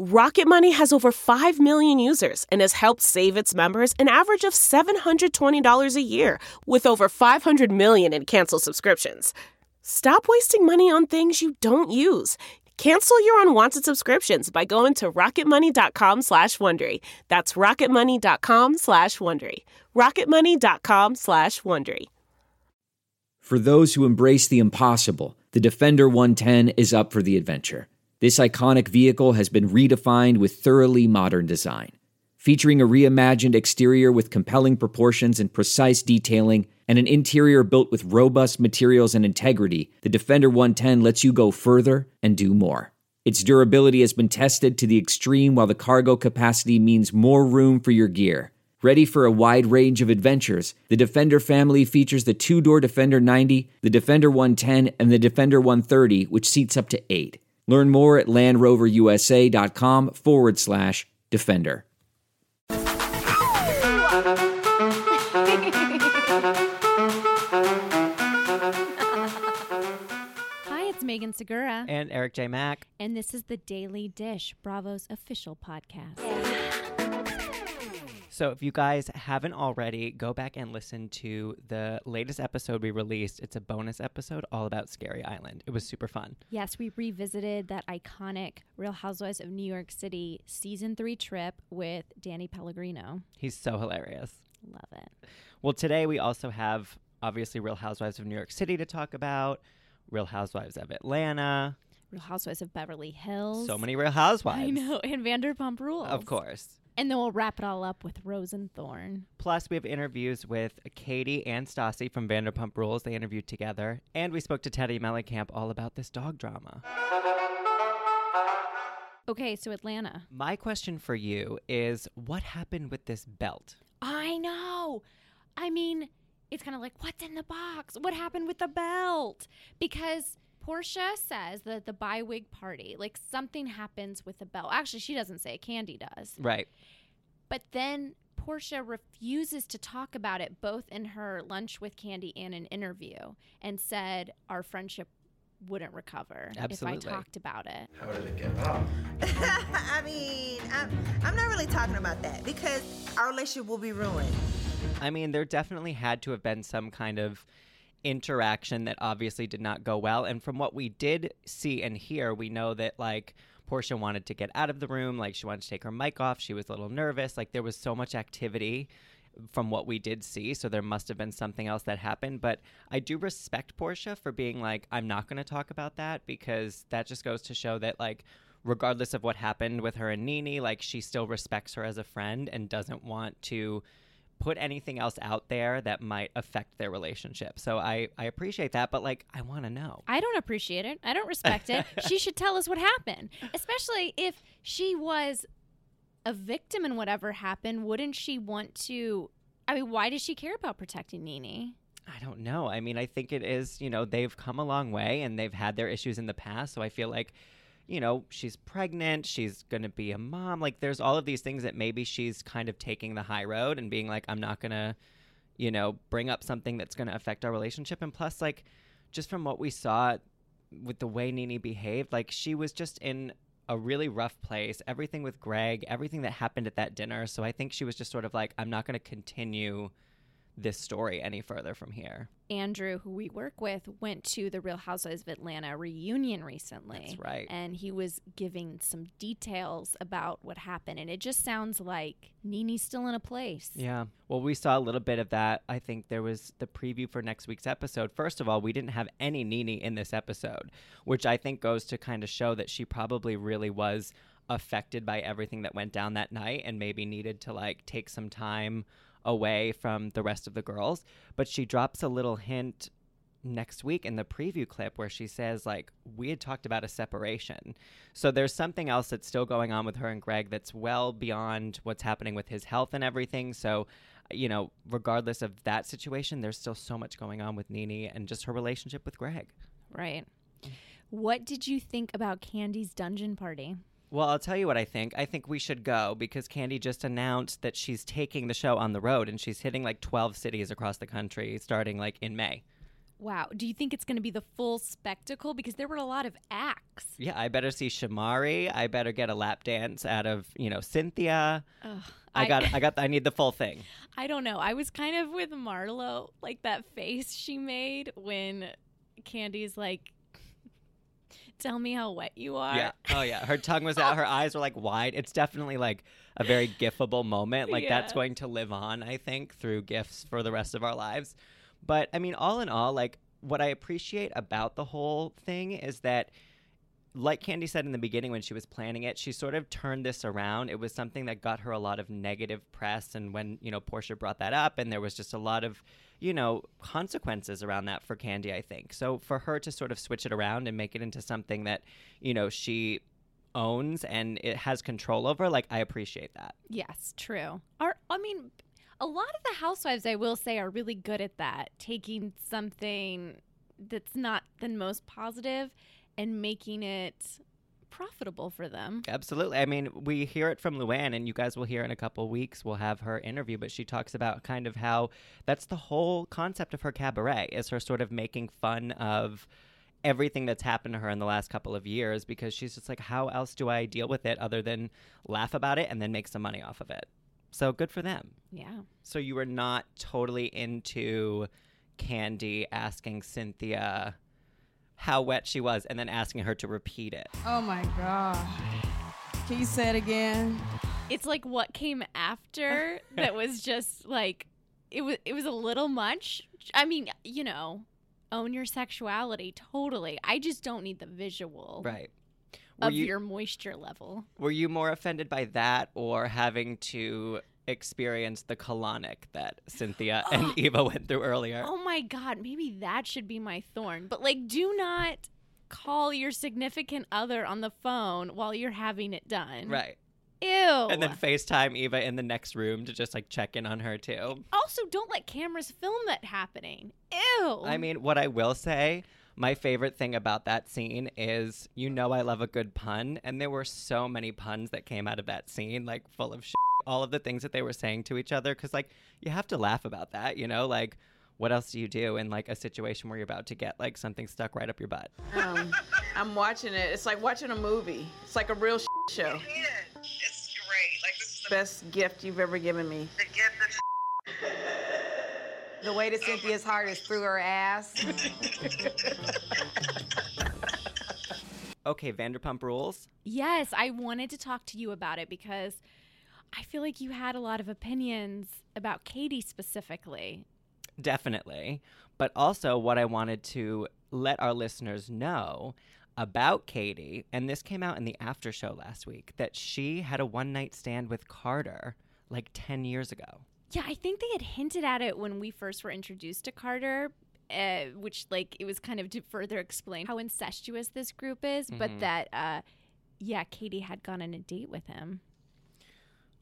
Rocket Money has over 5 million users and has helped save its members an average of $720 a year with over 500 million in canceled subscriptions. Stop wasting money on things you don't use. Cancel your unwanted subscriptions by going to rocketmoney.com slash Wondery. That's rocketmoney.com slash Wondery. rocketmoney.com slash Wondery. For those who embrace the impossible, the Defender 110 is up for the adventure. This iconic vehicle has been redefined with thoroughly modern design. Featuring a reimagined exterior with compelling proportions and precise detailing, and an interior built with robust materials and integrity, the Defender 110 lets you go further and do more. Its durability has been tested to the extreme, while the cargo capacity means more room for your gear. Ready for a wide range of adventures, the Defender family features the two door Defender 90, the Defender 110, and the Defender 130, which seats up to eight. Learn more at LandRoverUSA.com forward slash Defender. Hi, it's Megan Segura. And Eric J. Mack. And this is the Daily Dish, Bravo's official podcast. So, if you guys haven't already, go back and listen to the latest episode we released. It's a bonus episode all about Scary Island. It was super fun. Yes, we revisited that iconic Real Housewives of New York City season three trip with Danny Pellegrino. He's so hilarious. Love it. Well, today we also have obviously Real Housewives of New York City to talk about, Real Housewives of Atlanta, Real Housewives of Beverly Hills. so many Real Housewives. I know, and Vanderpump Rules. Of course. And then we'll wrap it all up with Rose and Thorn. Plus, we have interviews with Katie and Stassi from Vanderpump Rules. They interviewed together. And we spoke to Teddi Mellencamp all about this dog drama. Okay, so Atlanta. My question for you is what happened with this belt? I know. I mean, it's kind of like, what's in the box? What happened with the belt? Because Porsha says that the Bye Wig party, like something happens with the belt. Actually, she doesn't say, Kandi does. Right. But then Porsha refuses to talk about it both in her lunch with Kandi and an interview and said our friendship wouldn't recover Absolutely. if I talked about it. How did it get up? I mean, I'm, I'm not really talking about that because our relationship will be ruined. I mean, there definitely had to have been some kind of interaction that obviously did not go well. And from what we did see and hear, we know that like Porsha wanted to get out of the room, like she wanted to take her mic off. She was a little nervous. Like there was so much activity from what we did see. So there must have been something else that happened. But I do respect Porsha for being like, I'm not going to talk about that because that just goes to show that like regardless of what happened with her and NeNe, like she still respects her as a friend and doesn't want to put anything else out there that might affect their relationship. So I I appreciate that, but like I want to know. I don't appreciate it. I don't respect it. she should tell us what happened, especially if she was a victim in whatever happened. Wouldn't she want to? I mean, why does she care about protecting NeNe? I don't know. I mean, I think it is, you know, they've come a long way and they've had their issues in the past, so I feel like you know, she's pregnant, she's going to be a mom. Like, there's all of these things that maybe she's kind of taking the high road and being like, I'm not going to, you know, bring up something that's going to affect our relationship. And plus, like, just from what we saw with the way NeNe behaved, like, she was just in a really rough place. Everything with Greg, everything that happened at that dinner. So I think she was just sort of like, I'm not going to continue this story any further from here. Andrew, who we work with, went to the Real Housewives of Atlanta reunion recently. That's right. And he was giving some details about what happened. And it just sounds like NeNe's still in a place. Yeah. Well, we saw a little bit of that. I think there was the preview for next week's episode. First of all, we didn't have any NeNe in this episode, which I think goes to kind of show that she probably really was affected by everything that went down that night and maybe needed to like take some time away from the rest of the girls. But she drops a little hint next week in the preview clip where she says like we had talked about a separation. So there's something else that's still going on with her and Greg that's well beyond what's happening with his health and everything. So you know, regardless of that situation, there's still so much going on with NeNe and just her relationship with Greg. Right. What did you think about Kandi's dungeon party? Well, I'll tell you what I think. I think we should go because Kandi just announced that she's taking the show on the road and she's hitting like 12 cities across the country starting like in May. Wow. Do you think it's going to be the full spectacle? Because there were a lot of acts. Yeah, I better see Shamari. I better get a lap dance out of, you know, Cynthia. Ugh, I got I got I need the full thing. I don't know. I was kind of with Marlo, like that face she made when Kandi's like, "Tell me how wet you are." Yeah. Oh yeah. Her tongue was out. Her eyes were like wide. It's definitely like a very gifable moment. Like that's going to live on, I think, through gifts for the rest of our lives. But I mean, all in all, like what I appreciate about the whole thing is that like Kandi said in the beginning when she was planning it, she sort of turned this around. It was something that got her a lot of negative press. And when, you know, Porsha brought that up, and there was just a lot of, you know, consequences around that for Kandi, I think. So for her to sort of switch it around and make it into something that, you know, she owns and it has control over, like, I appreciate that. Yes, true. Are I mean, a lot of the housewives, I will say, are really good at that, taking something that's not the most positive and making it profitable for them. Absolutely. I mean, we hear it from Luann, and you guys will hear in a couple weeks. We'll have her interview, but she talks about kind of how that's the whole concept of her cabaret is her sort of making fun of everything that's happened to her in the last couple of years because she's just like, how else do I deal with it other than laugh about it and then make some money off of it? So good for them. Yeah. So you were not totally into Kandi asking Cynthia how wet she was and then asking her to repeat it. Oh my god. Can you say it again? It's like what came after that was just like it was it was a little much. I mean, you know, own your sexuality totally. I just don't need the visual Right. Were of you, your moisture level. were you more offended by that or having to experience the colonic that Cynthia and Eva went through earlier? Oh my god, maybe that should be my thorn. But like do not call your significant other on the phone while you're having it done. Right. Ew. And then FaceTime Eva in the next room to just like check in on her too. also don't let cameras film that happening. Ew. I mean, what I will say, my favorite thing about that scene is you know I love a good pun, and there were so many puns that came out of that scene, like full of shit, all of the things that they were saying to each other, because like you have to laugh about that, you know, like. What else do you do in like a situation where you're about to get like something stuck right up your butt? Um, I'm watching it. It's like watching a movie. It's like a real show. Yeah, it's great. Like this is the, Best gift you've ever given me. the gift that's The way to Cynthia's heart is through her ass. Okay, Vanderpump Rules. Yes, I wanted to talk to you about it because I feel like you had a lot of opinions about Katie specifically. Definitely. But also, what I wanted to let our listeners know about Katie, and this came out in the after show last week, that she had a one night stand with Carter like 10 years ago. Yeah, I think they had hinted at it when we first were introduced to Carter, uh, which like it was kind of to further explain how incestuous this group is, but Mhm. that uh, yeah, Katie had gone on a date with him.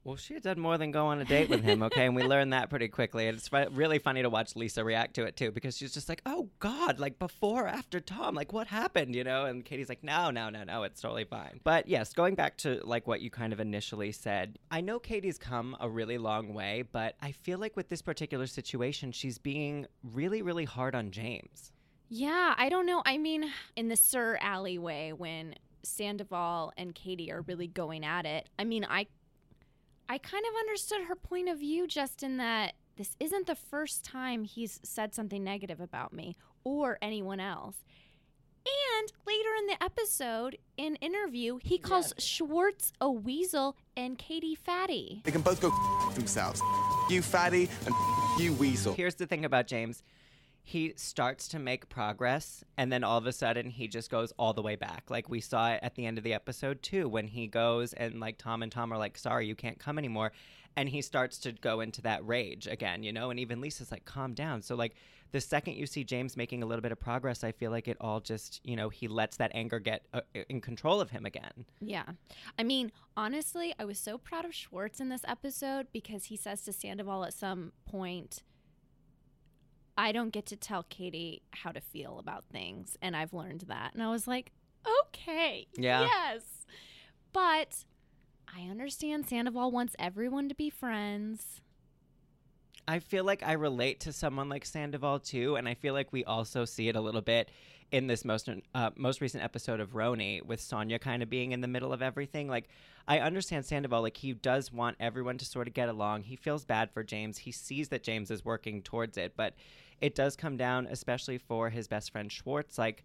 Well, she had done more than go on a date with him, okay? and we learned that pretty quickly. And it's really funny to watch Lisa react to it too, because she's just like, oh God, like before after Tom, like what happened, you know? And Katie's like, no, no, no, no, it's totally fine. But yes, going back to like what you kind of initially said, I know Katie's come a really long way, but I feel like with this particular situation, she's being really, really hard on James. Yeah, I don't know. I mean, in the SUR alleyway when Sandoval and Katie are really going at it. I mean, I I kind of understood her point of view just in that this isn't the first time he's said something negative about me or anyone else. And later in the episode, in interview, he calls Schwartz a weasel and Katie fatty. They can both go themselves. You fatty and you weasel. Here's the thing about James. He starts to make progress, and then all of a sudden he just goes all the way back. Like we saw it at the end of the episode too, when he goes and like Tom and Tom are like, "Sorry, you can't come anymore," and he starts to go into that rage again, you know, and even Lisa's like, calm down. So, like, the second you see James making a little bit of progress, I feel like it all just, you know, he lets that anger get uh, in control of him again. Yeah. I mean, honestly, I was so proud of Schwartz in this episode because he says to Sandoval at some point, I don't get to tell Katie how to feel about things. And I've learned that. And I was like, okay. Yeah. Yes. But I understand Sandoval wants everyone to be friends. I feel like I relate to someone like Sandoval too, and I feel like we also see it a little bit in this most uh, most recent episode of RHONY with Sonja kind of being in the middle of everything. Like, I understand Sandoval; like he does want everyone to sort of get along. He feels bad for James. He sees that James is working towards it, but it does come down, especially for his best friend Schwartz, like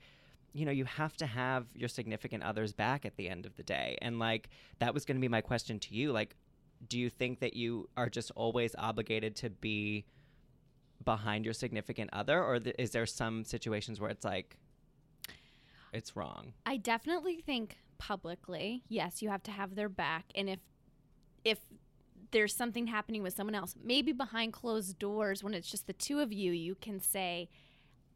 you know, you have to have your significant others back at the end of the day. And like that was going to be my question to you. Like, do you think that you are just always obligated to be behind your significant other, or th- is there some situations where it's like it's wrong? I definitely think publicly, yes, you have to have their back, and if if there's something happening with someone else, maybe behind closed doors when it's just the two of you, you can say,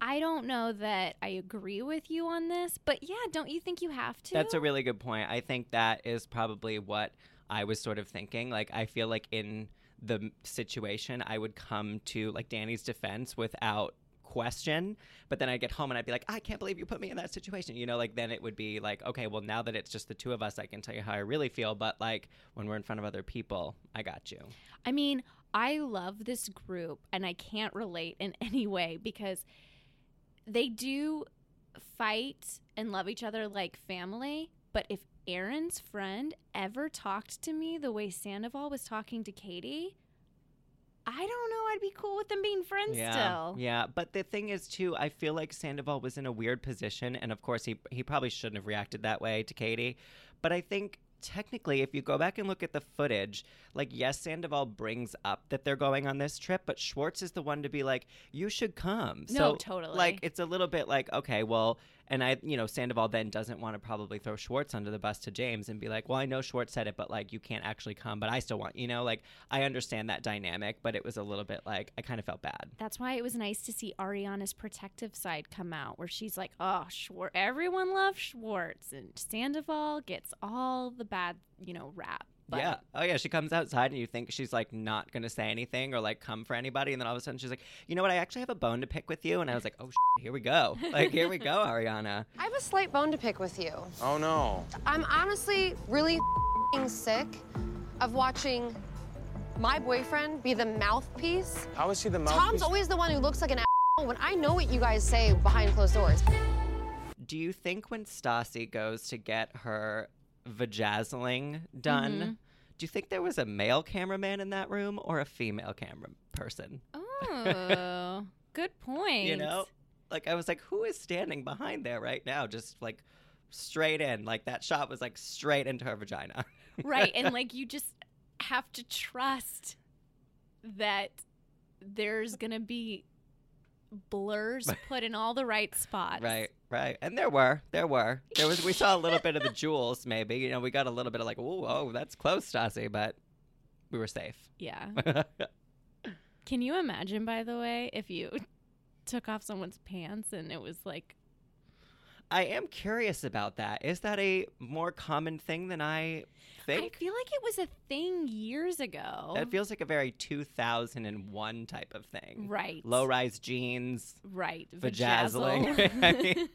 I don't know that I agree with you on this, but yeah, don't you think you have to? That's a really good point. I think that is probably what I was sort of thinking. Like, I feel like in the situation, I would come to like Danny's defense without question, but then I'd get home and I'd be like, I can't believe you put me in that situation. You know, like then it would be like, okay, well, now that it's just the two of us, I can tell you how I really feel. But like when we're in front of other people, I got you. I mean, I love this group and I can't relate in any way because they do fight and love each other like family. But if Aaron's friend ever talked to me the way Sandoval was talking to Katie, I don't know. I'd be cool with them being friends yeah, still. Yeah, but the thing is too, I feel like Sandoval was in a weird position, and of course he he probably shouldn't have reacted that way to Katie. But I think technically, if you go back and look at the footage, like yes, Sandoval brings up that they're going on this trip, but Schwartz is the one to be like, "You should come." No, so, totally. Like it's a little bit like, okay, well, and I, you know, Sandoval then doesn't want to probably throw Schwartz under the bus to James and be like, well, I know Schwartz said it, but like you can't actually come, but I still want, you know, like I understand that dynamic, but it was a little bit like I kind of felt bad. That's why it was nice to see Ariana's protective side come out, where she's like, "Oh, Schwartz, everyone loves Schwartz, and Sandoval gets all the bad, you know, rap." But yeah. Oh yeah. She comes outside and you think she's like not gonna say anything or like come for anybody, and then all of a sudden she's like, you know what? I actually have a bone to pick with you, and I was like, oh, here we go. Like here we go, Ariana. I have a slight bone to pick with you. Oh no. I'm honestly really sick of watching my boyfriend be the mouthpiece. How is he the mouthpiece? Tom's always the one who looks like an asshole when I know what you guys say behind closed doors. Do you think when Stassi goes to get her vajazzling done, Mm-hmm. do you think there was a male cameraman in that room or a female camera person? Oh, good point. You know, like I was like, who is standing behind there right now? Just like straight in, like that shot was like straight into her vagina. right? And like you just have to trust that there's gonna be blurs put in all the right spots. Right, right. And there were, there were. There was we saw a little bit of the jewels, maybe. You know, we got a little bit of like, oh, oh, that's close, Stassi, but we were safe. Yeah. Can you imagine, by the way, if you took off someone's pants and it was like, I am curious about that. Is that a more common thing than I think? I feel like it was a thing years ago. That feels like a very 2001 type of thing. Right. Low rise jeans, right. vajazzling. I mean,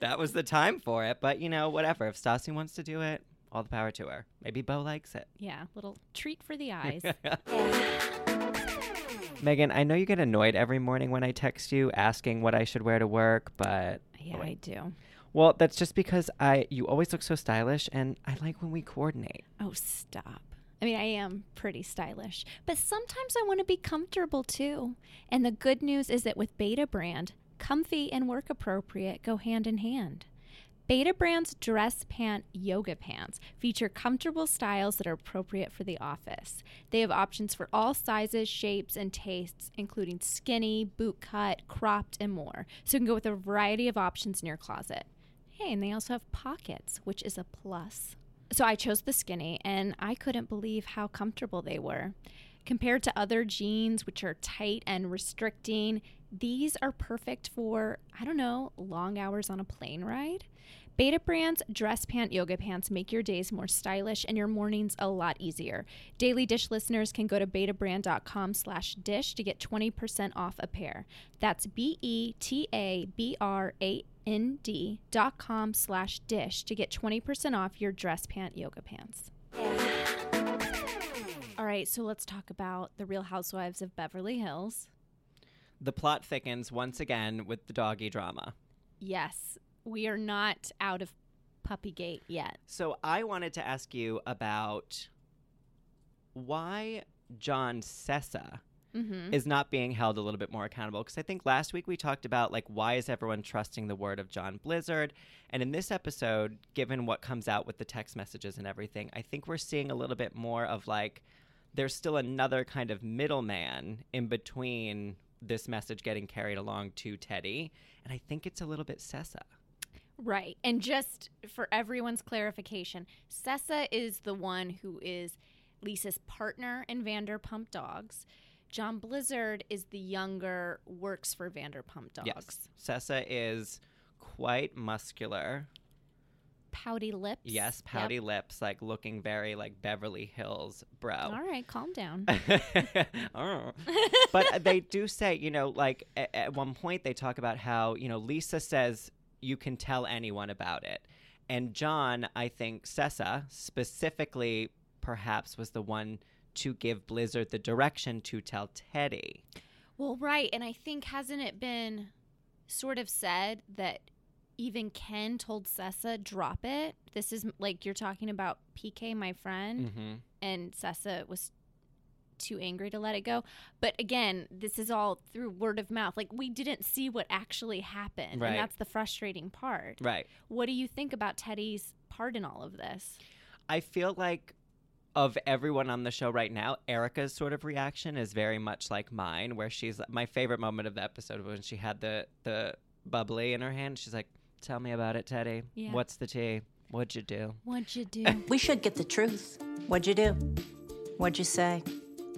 that was the time for it. But, you know, whatever. If Stassi wants to do it, all the power to her. Maybe Beau likes it. yeah, little treat for the eyes. Megan, I know you get annoyed every morning when I text you asking what I should wear to work, but yeah, I do. Well, that's just because I you always look so stylish and I like when we coordinate. Oh, stop. I mean, I am pretty stylish, but sometimes I want to be comfortable too. And the good news is that with Betabrand, comfy and work appropriate go hand in hand. Betabrand's dress pant yoga pants feature comfortable styles that are appropriate for the office. They have options for all sizes, shapes, and tastes, including skinny, boot cut, cropped, and more. So you can go with a variety of options in your closet. Hey, and they also have pockets, which is a plus. So I chose the skinny, and I couldn't believe how comfortable they were. Compared to other jeans, which are tight and restricting, these are perfect for, I don't know, long hours on a plane ride. Betabrand's dress pant yoga pants make your days more stylish and your mornings a lot easier. Daily Dish listeners can go to betabrand.com slash dish to get 20% off a pair. That's B-E-T-A-B-R-A-N-D dot com slash dish to get 20% off your dress pant yoga pants. All right, so let's talk about the Real Housewives of Beverly Hills. The plot thickens once again with the doggy drama. Yes, we are not out of Puppygate yet. So I wanted to ask you about why John Sessa Mhm. is not being held a little bit more accountable. Because I think last week we talked about like why is everyone trusting the word of John Blizzard, and in this episode, given what comes out with the text messages and everything, I think we're seeing a little bit more of like there's still another kind of middleman in between this message getting carried along to Teddi, and I think it's a little bit Sessa. Right. And just for everyone's clarification, Sessa is the one who is Lisa's partner in Vanderpump Dogs. John Blizzard is the younger, works for Vanderpump Dogs. Yes, Sessa is quite muscular. Pouty lips. Yes, pouty lips, like looking very like Beverly Hills bro. All right, calm down. Oh. but uh, they do say, you know, like at, at one point they talk about how, you know, Lisa says you can tell anyone about it. And John, I think Sessa specifically perhaps was the one to give Blizzard the direction to tell Teddi. Well, right. And I think, hasn't it been sort of said that even Ken told Sessa, drop it? This is like you're talking about PK, my friend, Mhm. and Sessa was too angry to let it go. But again, this is all through word of mouth. Like we didn't see what actually happened. Right. And that's the frustrating part. Right. What do you think about Teddi's part in all of this? I feel like of everyone on the show right now, Erika's sort of reaction is very much like mine, where she's my favorite moment of the episode was when she had the the bubbly in her hand. She's like, "Tell me about it, Teddi. Yeah. What's the tea? What'd you do?" What'd you do? We should get the truth. What'd you do? What'd you say?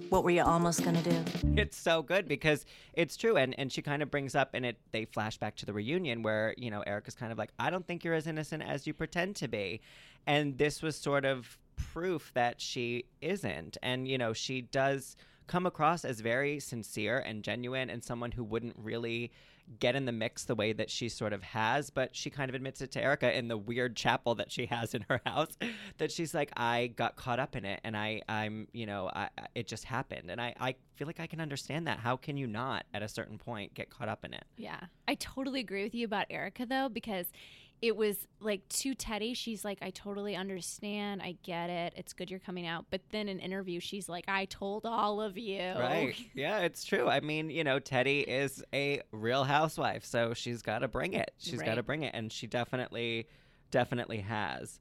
What were you almost gonna do? It's so good because it's true, and and she kind of brings up, and it they flash back to the reunion where you know Erika's kind of like, "I don't think you're as innocent as you pretend to be," and this was sort of proof that she isn't, and you know she does come across as very sincere and genuine and someone who wouldn't really get in the mix the way that she sort of has. But she kind of admits it to Erika in the weird chapel that she has in her house that she's like I got caught up in it and I I'm you know I it just happened. And I I feel like I can understand that. How can you not at a certain point get caught up in it? Yeah. I totally agree with you about Erica though, because it was like to Teddi, she's like, I totally understand. I get it. It's good you're coming out. But then in interview, she's like, I told all of you. Right. Yeah, it's true. I mean, you know, Teddi is a real housewife, so she's got to bring it. She's got to bring it, and she definitely, definitely has.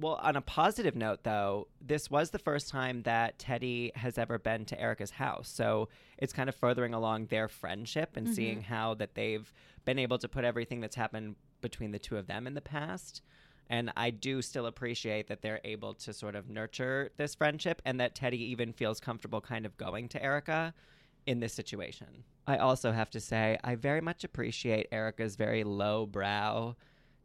Well, on a positive note, though, this was the first time that Teddi has ever been to Erika's house. So it's kind of furthering along their friendship and Mhm. seeing how that they've been able to put everything that's happened between the two of them in the past. And I do still appreciate that they're able to sort of nurture this friendship and that Teddi even feels comfortable kind of going to Erika in this situation. I also have to say, I very much appreciate Erika's very low brow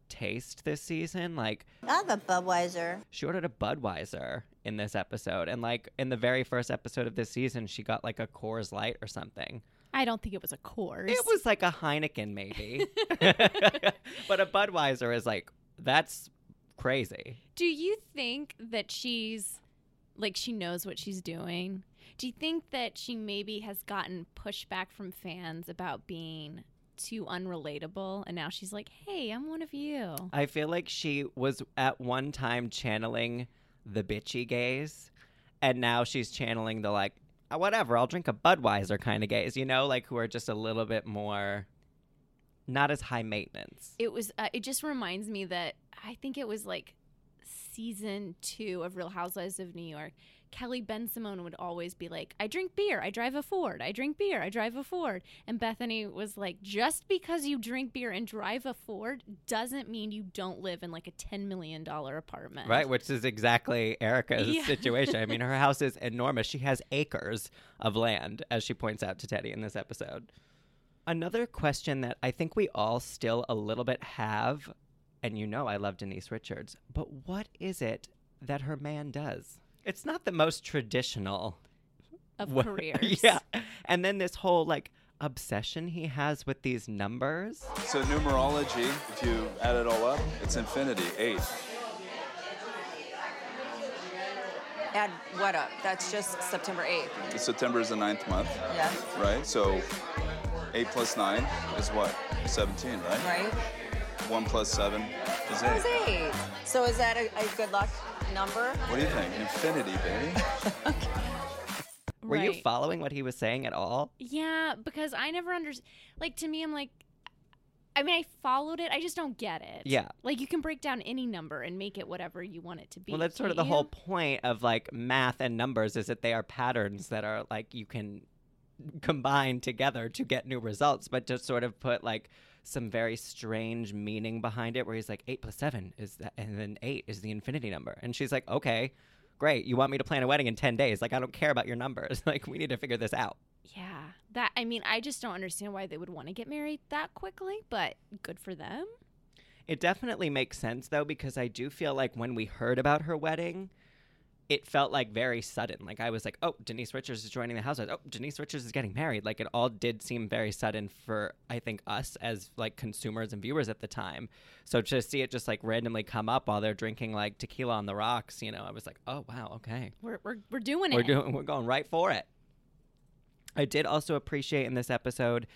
taste this season. Like, I have a Budweiser. she ordered a Budweiser in this episode. And, like, in the very first episode of this season, she got like a Coors Light or something. I don't think it was a Coors. It was like a Heineken, maybe. but a Budweiser is like, that's crazy. Do you think that she's like she knows what she's doing? Do you think that she maybe has gotten pushback from fans about being too unrelatable and now she's like, "Hey, I'm one of you." I feel like she was at one time channeling the bitchy gaze, and now she's channeling the like, "Ah, whatever, I'll drink a Budweiser kind of gaze, you know, like who are just a little bit more, not as high maintenance. It was uh, it just reminds me that I think it was like season two of Real Housewives of New York, Kelly Bensimon would always be like, I drink beer, I drive a Ford, I drink beer, I drive a Ford. And Bethany was like, just because you drink beer and drive a Ford doesn't mean you don't live in like a $10 million apartment. Right, which is exactly Erika's Yeah. situation. I mean, her house is enormous. She has acres of land, as she points out to Teddi in this episode. Another question that I think we all still a little bit have, and you know I love Denise Richards, but what is it that her man does? It's not the most traditional Of wo- careers. yeah. And then this whole like obsession he has with these numbers. So numerology, if you add it all up, it's infinity, eight. Add what up? That's just September 8th. September is the ninth month, Yeah. right? So eight plus nine is what? 17, right? Right? One plus seven is That was eight. eight. So is that a, a good luck number? What do you think? Infinity, baby. Were you Right. following what he was saying at all? Yeah, because I never understood. Like, to me, I'm like, I mean, I followed it. I just don't get it. Yeah. Like, you can break down any number and make it whatever you want it to be. Well, that's sort of the can't whole you? point of like math and numbers is that they are patterns that are like you can combine together to get new results, but to sort of put like some very strange meaning behind it where he's like eight plus seven is that and then eight is the infinity number. And she's like, Okay, great. You want me to plan a wedding in ten days. Like I don't care about your numbers. Like we need to figure this out. Yeah. That, I mean, I just don't understand why they would want to get married that quickly, but good for them. It definitely makes sense though, because I do feel like when we heard about her wedding, it felt like very sudden. Like I was like, oh, Denise Richards is joining the housewives. Oh, Denise Richards is getting married. Like it all did seem very sudden for I think us as like consumers and viewers at the time. So to see it just like randomly come up while they're drinking like tequila on the rocks, you know, I was like, oh wow, okay, We're, we're, we're doing we're it. doing we're going right for it. I did also appreciate in this episode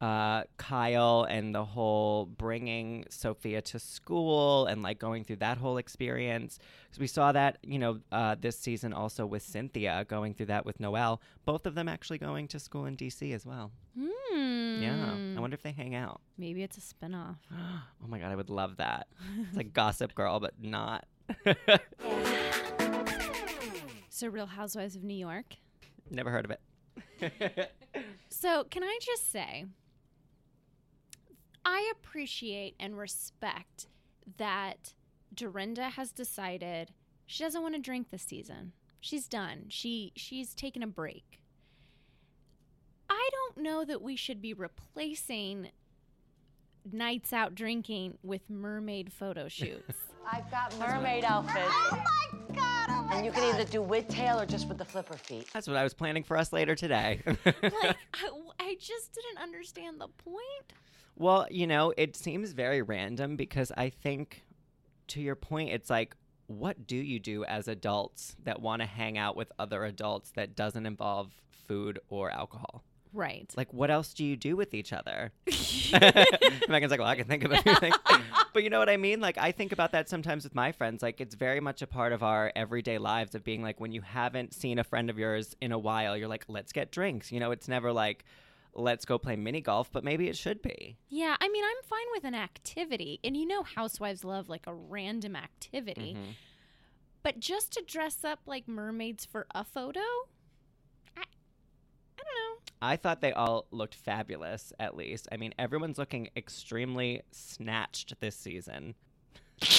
uh, Kyle and the whole bringing Sophia to school and like going through that whole experience because we saw that you know uh, this season also with Cynthia going through that with Noelle. Both of them actually going to school in DC as well. Hmm. Yeah, I wonder if they hang out. Maybe it's a spinoff. Oh my god, I would love that. It's like Gossip Girl, but not. So, Real Housewives of New York. Never heard of it. So, can I just say, I appreciate and respect that Dorinda has decided she doesn't want to drink this season. She's done. She she's taken a break. I don't know that we should be replacing nights out drinking with mermaid photo shoots. I've got mermaid outfits. Oh my god! and you can either do with tail or just with the flipper feet. That's what I was planning for us later today. like I, I just didn't understand the point. Well, you know, it seems very random because I think, to your point, it's like, what do you do as adults that want to hang out with other adults that doesn't involve food or alcohol? Right. Like, what else do you do with each other? Megan's like, well, I can think of anything. but you know what I mean? Like, I think about that sometimes with my friends. Like, it's very much a part of our everyday lives of being like, when you haven't seen a friend of yours in a while, you're like, let's get drinks. You know, it's never like, let's go play mini golf, but maybe it should be. Yeah, I mean, I'm fine with an activity. And you know, housewives love like a random activity. Mhm. But just to dress up like mermaids for a photo? I, I don't know. I thought they all looked fabulous, at least. I mean, everyone's looking extremely snatched this season.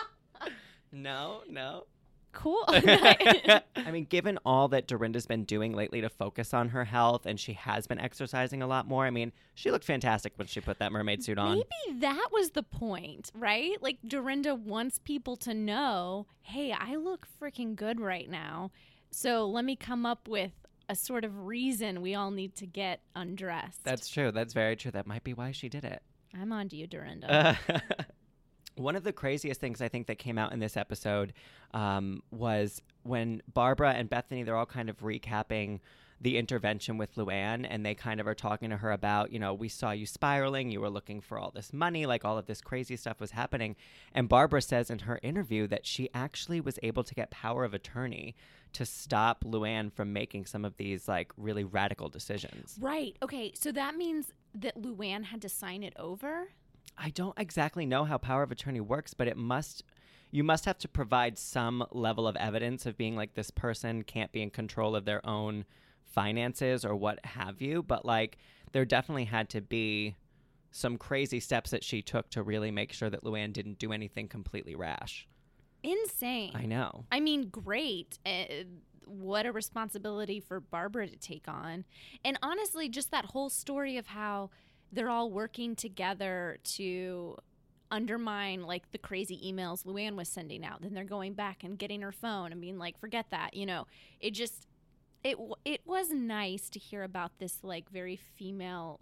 no, no. Cool. I mean, given all that Dorinda's been doing lately to focus on her health and she has been exercising a lot more, I mean, she looked fantastic when she put that mermaid suit on. Maybe that was the point, right? Like Dorinda wants people to know, hey, I look freaking good right now. So let me come up with a sort of reason we all need to get undressed. That's true. That's very true. That might be why she did it. I'm on to you, Dorinda. Uh, one of the craziest things I think that came out in this episode um, was when Barbara and Bethany, they're all kind of recapping the intervention with Luann, and they kind of are talking to her about, you know, we saw you spiraling, you were looking for all this money, like all of this crazy stuff was happening. And Barbara says in her interview that she actually was able to get power of attorney to stop Luann from making some of these like really radical decisions. right. Okay. So that means that Luann had to sign it over? I don't exactly know how power of attorney works, but it must you must have to provide some level of evidence of being like this person can't be in control of their own finances or what have you. But like, there definitely had to be some crazy steps that she took to really make sure that Luann didn't do anything completely rash. Insane. I know. I mean, great. Uh, what a responsibility for Barbara to take on. And honestly, just that whole story of how they're all working together to undermine like the crazy emails Luann was sending out. Then they're going back and getting her phone and being like, "Forget that." You know, it just it it was nice to hear about this like very female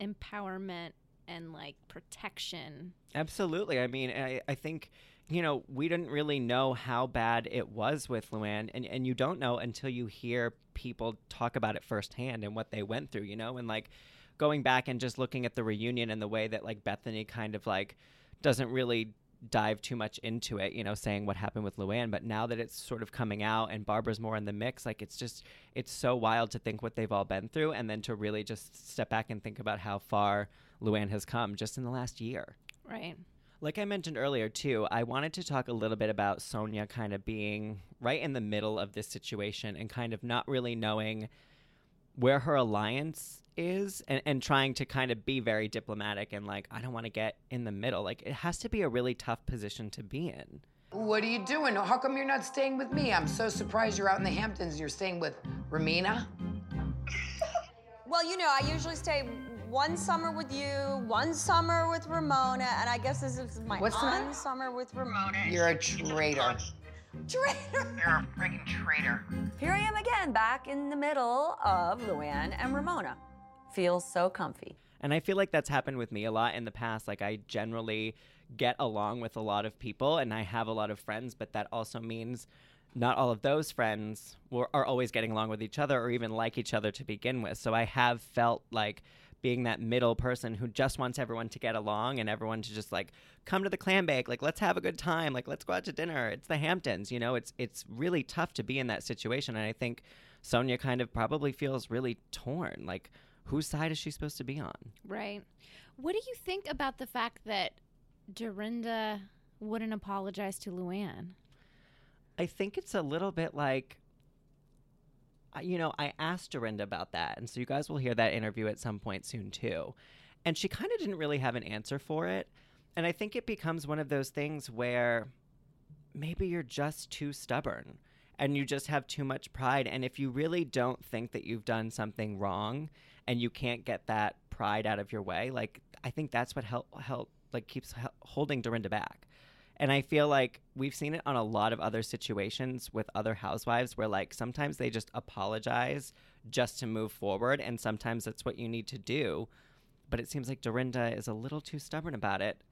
empowerment and like protection. Absolutely. I mean, I, I think, you know, we didn't really know how bad it was with Luann, and, and you don't know until you hear people talk about it firsthand and what they went through, you know, and like going back and just looking at the reunion and the way that like Bethany kind of like doesn't really dive too much into it, you know, saying what happened with Luann. But now that it's sort of coming out and Barbara's more in the mix, like it's just, it's so wild to think what they've all been through and then to really just step back and think about how far Luann has come just in the last year. Right. Like I mentioned earlier, too, I wanted to talk a little bit about Sonja kind of being right in the middle of this situation and kind of not really knowing where her alliance is and, and trying to kind of be very diplomatic and like, I don't want to get in the middle. Like, it has to be a really tough position to be in. What are you doing? How come you're not staying with me? I'm so surprised you're out in the Hamptons. You're staying with Ramona? Well, you know, I usually stay one summer with you, one summer with Ramona, and I guess this is my What's the one matter? summer with Ramona. You're a traitor. Traitor. You're a freaking traitor. Here I am again, back in the middle of Luann and Ramona. Feels so comfy. And I feel like that's happened with me a lot in the past. Like, I generally get along with a lot of people and I have a lot of friends, but that also means not all of those friends were, are always getting along with each other or even like each other to begin with. So I have felt like being that middle person who just wants everyone to get along and everyone to just like come to the clam bake like let's have a good time like let's go out to dinner it's the hamptons you know it's it's really tough to be in that situation and i think Sonja kind of probably feels really torn like whose side is she supposed to be on Right. What do you think about the fact that Dorinda wouldn't apologize to Luann? I think it's a little bit like, you know, I asked Dorinda about that. And so you guys will hear that interview at some point soon, too. And she kind of didn't really have an answer for it. And I think it becomes one of those things where maybe you're just too stubborn and you just have too much pride. And if you really don't think that you've done something wrong and you can't get that pride out of your way, like, I think that's what help, help like keeps holding Dorinda back. And I feel like we've seen it on a lot of other situations with other housewives where, like, sometimes they just apologize just to move forward. And sometimes that's what you need to do. But it seems like Dorinda is a little too stubborn about it.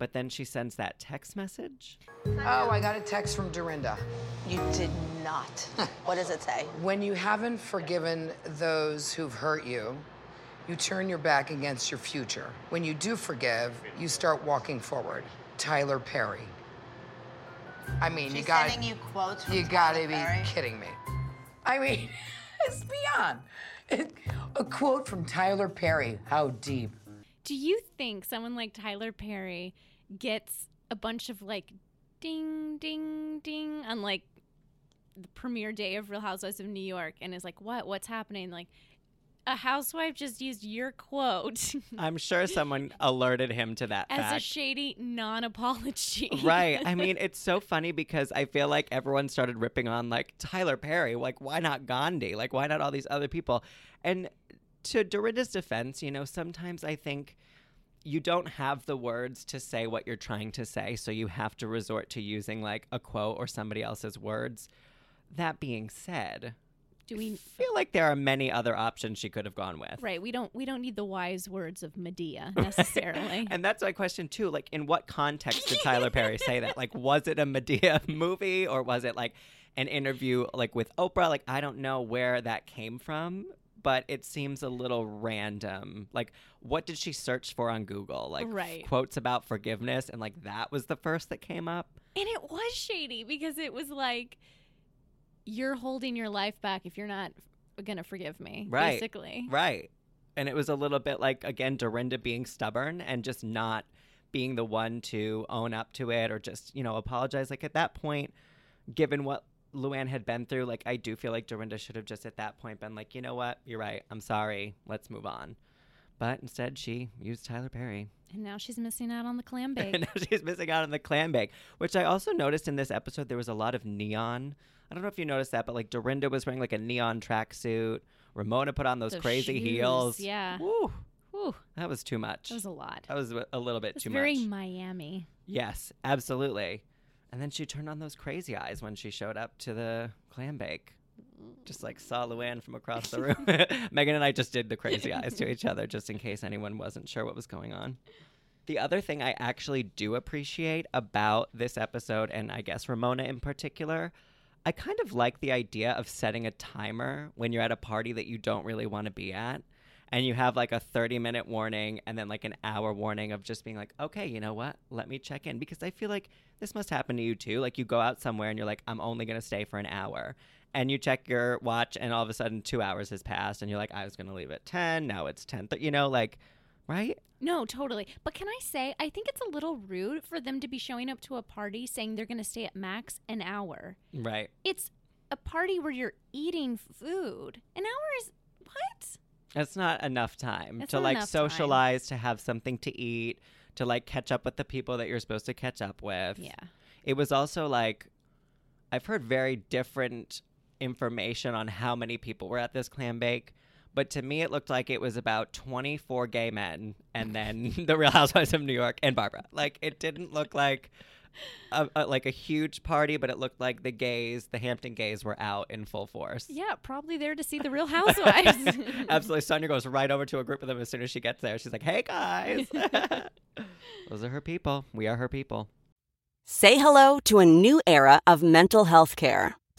But then she sends that text message. Oh, I got a text from Dorinda. You did not. what does it say? When you haven't forgiven those who've hurt you, you turn your back against your future. When you do forgive, you start walking forward. Tyler Perry. I mean, you got sending you quotes from You gotta Tyler be Perry? kidding me. I mean, it's beyond. It- a quote from Tyler Perry. How deep. Do you think someone like Tyler Perry gets a bunch of like ding, ding, ding on like the premiere day of Real Housewives of New York and is like, what? What's happening? Like, a housewife just used your quote I'm sure someone alerted him to that as fact. a shady non apology. right. I mean, it's so funny because I feel like everyone started ripping on like Tyler Perry. Like, why not Gandhi? Like, why not all these other people? And to Dorinda's defense, you know, sometimes I think you don't have the words to say what you're trying to say, so you have to resort to using like a quote or somebody else's words. That being said, Do we feel like there are many other options she could have gone with. Right. We don't we don't need the wise words of Madea necessarily. And that's my question too. Like, in what context did Tyler Perry say that? Like, was it a Madea movie or was it like an interview like with Oprah? Like, I don't know where that came from, but it seems a little random. Like, what did she search for on Google? Like, Right. quotes about forgiveness, and like that was the first that came up. And it was shady because it was like you're holding your life back if you're not gonna forgive me. Right. Basically. Right. And it was a little bit like again Dorinda being stubborn and just not being the one to own up to it or just, you know, apologize. Like at that point, given what Luann had been through, like I do feel like Dorinda should have just at that point been like, you know what, you're right. I'm sorry. Let's move on. But instead, she used Tyler Perry. And now she's missing out on the clam bake. and now she's missing out on the clam bake, which I also noticed in this episode there was a lot of neon. I don't know if you noticed that, but like Dorinda was wearing like a neon tracksuit. Ramona put on those, Those crazy shoes, heels. Yeah. Woo. Whew. That was too much. That was a lot. That was a little bit too very much. Very Miami. Yes, absolutely. And then she turned on those crazy eyes when she showed up to the clam bake. Just like saw Luann from across the room. Megan and I just did the crazy eyes to each other just in case anyone wasn't sure what was going on. The other thing I actually do appreciate about this episode, and I guess Ramona in particular, I kind of like the idea of setting a timer when you're at a party that you don't really want to be at. And you have like a 30 minute warning and then like an hour warning of just being like, okay, you know what? Let me check in. Because I feel like this must happen to you too. Like you go out somewhere and you're like, I'm only going to stay for an hour. And you check your watch and all of a sudden two hours has passed and you're like, I was going to leave at 10. Now it's 10. But you know, like, right? No, totally. But can I say, I think it's a little rude for them to be showing up to a party saying they're going to stay at max an hour. Right. It's a party where you're eating food. An hour is what? It's not enough time It's to like enough time. socialize, to have something to eat, to like catch up with the people that you're supposed to catch up with. Yeah. It was also like I've heard very different information on how many people were at this clam bake. But to me, it looked like it was about 24 gay men and then the Real Housewives of New York and Barbara. Like, it didn't look like a, a, like a huge party, but it looked like the gays, the Hampton gays, were out in full force. Yeah, probably there to see the Real Housewives. Absolutely. Sonja goes right over to a group of them as soon as she gets there. She's like, hey, guys. Those are her people. We are her people. Say hello to a new era of mental health care.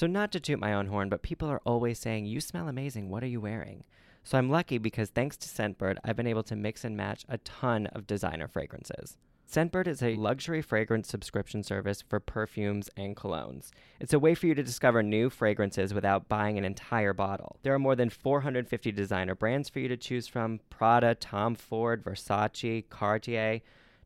So, not to toot my own horn, but people are always saying, You smell amazing. What are you wearing? So, I'm lucky because thanks to Scentbird, I've been able to mix and match a ton of designer fragrances. Scentbird is a luxury fragrance subscription service for perfumes and colognes. It's a way for you to discover new fragrances without buying an entire bottle. There are more than 450 designer brands for you to choose from Prada, Tom Ford, Versace, Cartier.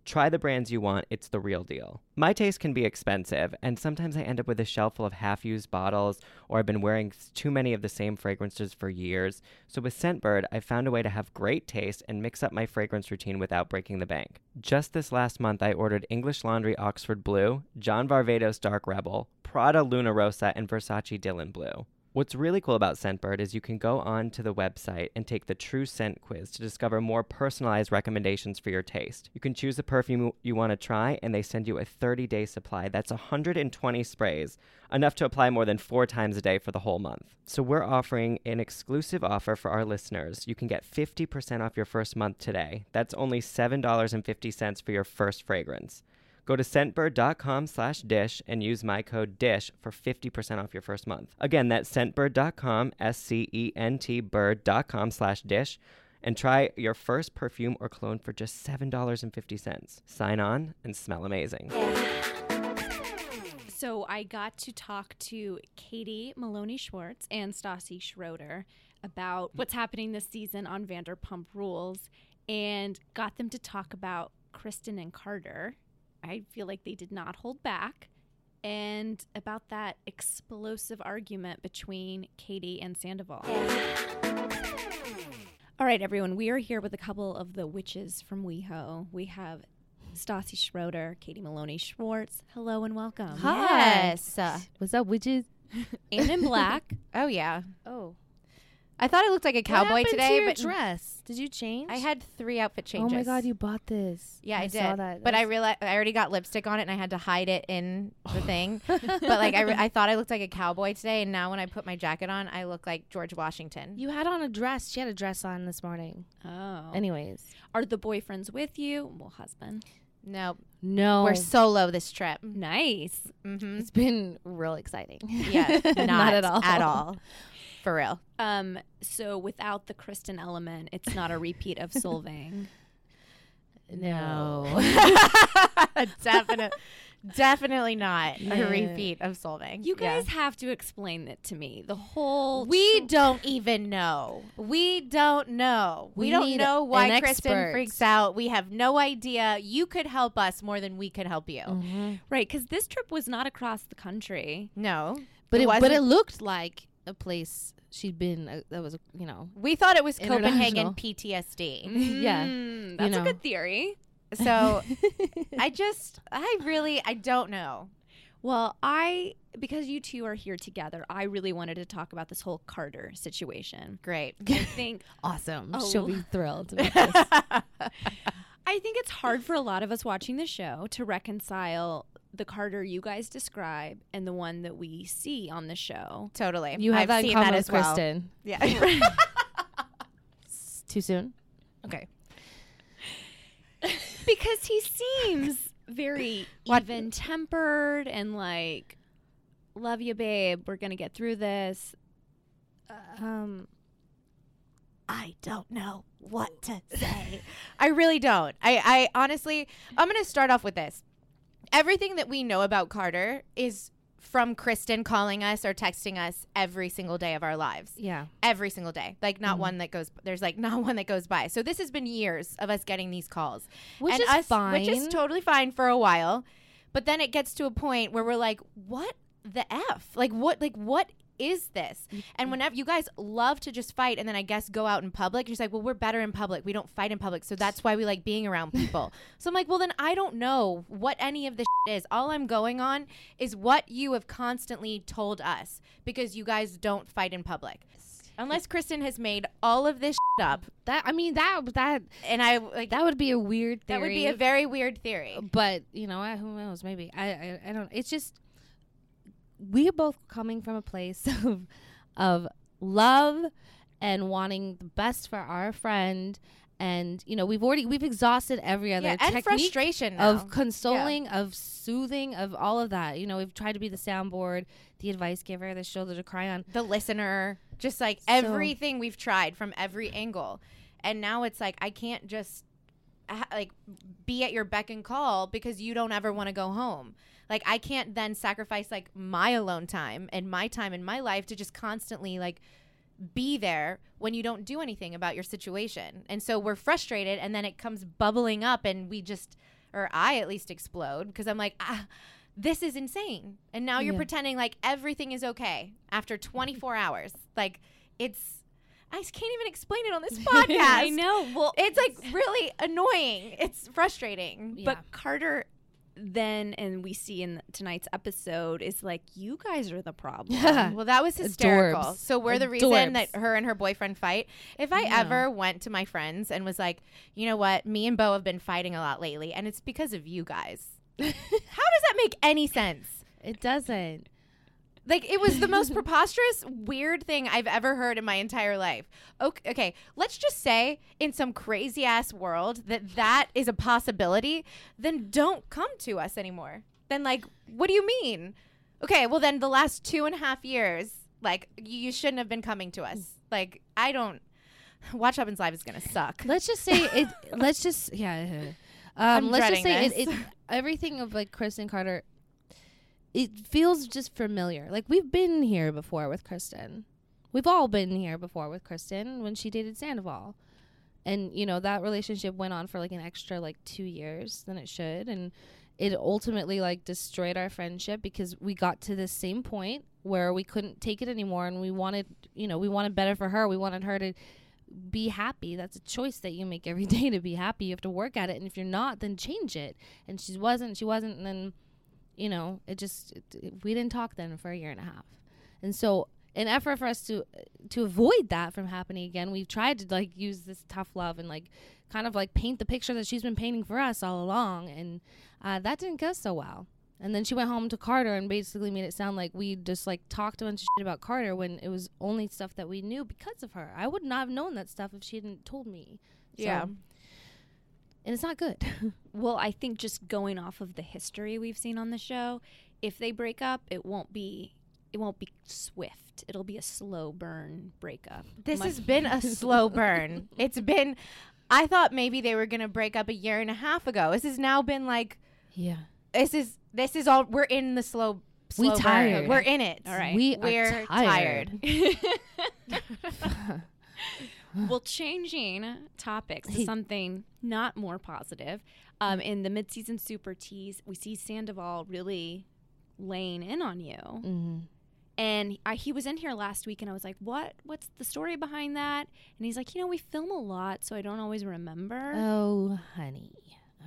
Try the brands you want, it's the real deal. My taste can be expensive, and sometimes I end up with a shelf full of half used bottles, or I've been wearing too many of the same fragrances for years. So with Scentbird, I found a way to have great taste and mix up my fragrance routine without breaking the bank. Just this last month, I ordered English Laundry Oxford Blue, John Varvatos Dark Rebel, Prada Luna Rossa, and Versace Dylan Blue. What's really cool about Scentbird is you can go on to the website and take the True Scent quiz to discover more personalized recommendations for your taste. You can choose the perfume you want to try, and they send you a 30 day supply. That's 120 sprays, enough to apply more than four times a day for the whole month. So, we're offering an exclusive offer for our listeners. You can get 50% off your first month today. That's only $7.50 for your first fragrance. Go to scentbird.com slash dish and use my code DISH for 50% off your first month. Again, that's scentbird.com, S C E N T bird.com slash dish, and try your first perfume or cologne for just $7.50. Sign on and smell amazing. So I got to talk to Katie Maloney Schwartz and Stassi Schroeder about what's happening this season on Vanderpump Rules and got them to talk about Kristen and Carter. I feel like they did not hold back. And about that explosive argument between Katie and Sandoval. All right, everyone, we are here with a couple of the witches from WeHo. We have Stassi Schroeder, Katie Maloney Schwartz. Hello and welcome. Yes. What's up, witches? And in black. oh yeah. Oh. I thought I looked like a What cowboy happened to today, your but dress? Did you change? I had three outfit changes. Oh my god, you bought this. Yeah, I, I did. saw that. But I realized I already got lipstick on it, and I had to hide it in the thing. but like I, re- I thought I looked like a cowboy today, and now when I put my jacket on, I look like George Washington. You had on a dress. She had a dress on this morning. Oh. Anyways. Are the boyfriends with you? Well, husband. No. No. We're solo this trip. Nice. Mm-hmm. It's been real exciting. Yeah, not, at all. At all. For real. Um, so without the Kristen element, it's not a repeat of Solvang. No. Definitely. Definitely not Yeah. a repeat of Solvang. You Yeah. guys have to explain it to me. The whole We don't even know. We don't know. We, We don't need know why an Kristen expert. freaks out. We have no idea. You could help us more than we could help you. Mm-hmm. right because this trip was not across the country. No, But it, but wasn't- it looked like a place she'd been. Uh, that was, you know. We thought it was Copenhagen International. PTSD. Yeah. Mm, You that's know. a good theory. So I just, I really, I don't know. Well, I because you two are here together, I really wanted to talk about this whole Carter situation. Great. I think Awesome. a She'll be thrilled. about this. I think it's hard for a lot of us watching the show to reconcile the Carter you guys describe and the one that we see on the show. Totally. You have I've that seen that as well. Kristen. Yeah. Too soon? Okay. because he seems very even tempered and like love you babe we're gonna get through this Um, I don't know what to say. I really don't. I, I honestly, I'm going to start off with this. Everything that we know about Carter is from Kristen calling us or texting us every single day of our lives. Yeah. Every single day. Like not Mhm. one that goes there's like not one that goes by. So this has been years of us getting these calls. Which and is us, Which is totally fine for a while. But then it gets to a point where we're like, what the F? Like what like what is this? And mm-hmm. whenever you guys love to just fight and then I guess go out in public, you're like, well, we're better in public. We don't fight in public. So that's why we like being around people. so I'm like, well, then I don't know what any of this is. All I'm going on is what you have constantly told us because you guys don't fight in public. Unless Kristen has made all of this up. That I mean that that and I like that would be a weird theory. that would be a very weird theory. but you know who knows maybe I, I i don't it's just we're both coming from a place of of love and wanting the best for our friend and you know we've already we've exhausted every other Yeah, and technique frustration now. of consoling of soothing of all of that you know we've tried to be the soundboard the advice giver the shoulder to cry on the listener, just like So- everything we've tried from every angle. And now it's like I can't just ha- like be at your beck and call because you don't ever want to go home. Like I can't then sacrifice like my alone time and my time in my life to just constantly like be there when you don't do anything about your situation. And so we're frustrated and then it comes bubbling up and we just or I at least explode because I'm like ah this is insane. And now you're Yeah. pretending like everything is okay after 24 hours. Like it's I can't even explain it on this podcast. I know. Well, it's like really annoying. It's frustrating. But Carter then and we see in tonight's episode is like you guys are the problem. Yeah. well, that was hysterical. Adorbs. So we're the reason that her and her boyfriend fight. If I Yeah. ever went to my friends and was like, you know what, me and Beau have been fighting a lot lately, and it's because of you guys. How does that make any sense? it doesn't Like it was the most preposterous, weird thing I've ever heard in my entire life. Okay, okay, let's just say in some crazy ass world that that is a possibility, then don't come to us anymore. Then like, what do you mean? Okay, well then the last two and a half years, like you shouldn't have been coming to us. Like I don't. Watch What Happens Live is gonna suck. let's just say it let's just yeah um let's just say it, it everything of like kristen carter it feels just familiar. Like we've been here before with Kristen. We've all been here before with Kristen when she dated Sandoval. And you know, that relationship went on for like an extra like 2 years than it should and it ultimately like destroyed our friendship because we got to this same point where we couldn't take it anymore and we wanted, you know, we wanted better for her. We wanted her to be happy. That's a choice that you make every day to be happy. You have to work at it, and if you're not, then change it. And she wasn't. She wasn't. And then, you know, it just it, it- we didn't talk then for a year and a half. And so, in effort for us to to avoid that from happening again, we've tried to like use this tough love and like kind of like paint the picture that she's been painting for us all along, and uh, that didn't go so well. And then she went home to Carter and basically made it sound like we just like talked a bunch of shit about Carter when it was only stuff that we knew because of her. I would not have known that stuff if she hadn't told me. So- Yeah. And it's not good. well, I think just going off of the history we've seen on the show, if they break up, it won't be it won't be swift. It'll be a slow burn breakup. This My- has been a slow burn. It's been. I thought maybe they were gonna break up a year and a half ago. This has now been like. Yeah. This is this is all. We're in the slow. We slow burn. tired. We're in it. All right. We are We're tired. well, changing topics to something not more positive. Um, in the midseason super tease, we see Sandoval really laying in on you. Mm-hmm. And I, he was in here last week, and I was like, "What? What's the story behind that?" And he's like, "You know, we film a lot, so I don't always remember." Oh, honey.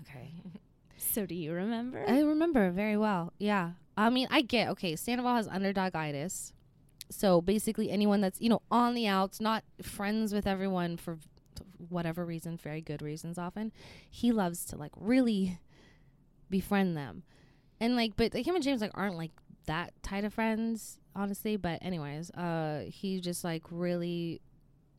Okay. So do you remember? I remember very well. Yeah. I mean, I get okay. Sandoval has underdogitis, so basically anyone that's you know on the outs, not friends with everyone for whatever reason, very good reasons often, he loves to like really befriend them, and like, but like, him and James like aren't like that tight of friends, honestly. But anyways, uh, he just like really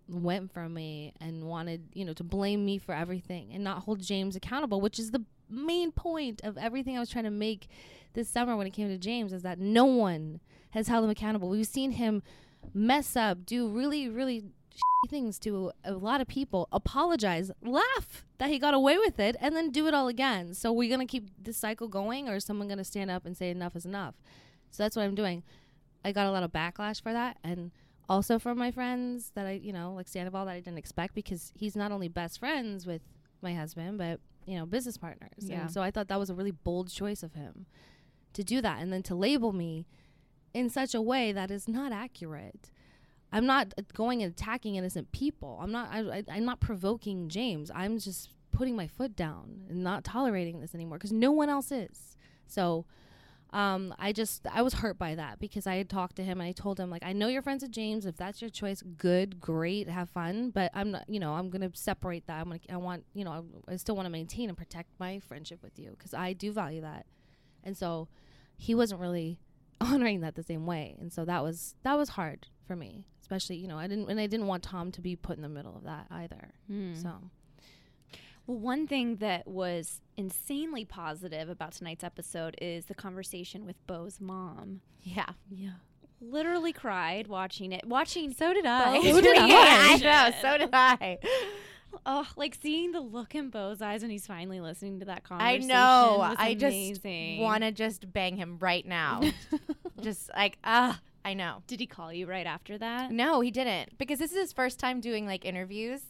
went for me and wanted, you know, to blame me for everything and not hold James accountable, which is the main point of everything I was trying to make this summer when it came to James is that no one has held him accountable. We've seen him mess up, do really, really shitty things to a lot of people, apologize, laugh that he got away with it, and then do it all again. So we're gonna keep this cycle going, or is someone gonna stand up and say enough is enough? So that's what I'm doing. I got a lot of backlash for that, and also from my friends that I, you know, like Sandoval that I didn't expect because he's not only best friends with my husband, but you know, business partners. Yeah. And so I thought that was a really bold choice of him to do that, and then to label me in such a way that is not accurate. I'm not going and attacking innocent people. I'm not. I, I'm not provoking James. I'm just putting my foot down and not tolerating this anymore because no one else is. So, um, I just I was hurt by that because I had talked to him and I told him like I know you're friends with James. If that's your choice, good, great, have fun. But I'm not. You know, I'm gonna separate that. I'm gonna. I want. You know, I, I still want to maintain and protect my friendship with you because I do value that. And so, he wasn't really honoring that the same way and so that was that was hard for me especially you know i didn't and i didn't want tom to be put in the middle of that either Hmm. so Well, one thing that was insanely positive about tonight's episode is the conversation with Beau's mom. Yeah. Yeah. Literally cried watching it. Watching So did I. Beau So did I. I know, so did I. Oh, like seeing the look in Beau's eyes when he's finally listening to that conversation. I know. I just want to just bang him right now. just like ah, I know. Did he call you right after that? No, he didn't because this is his first time doing like interviews.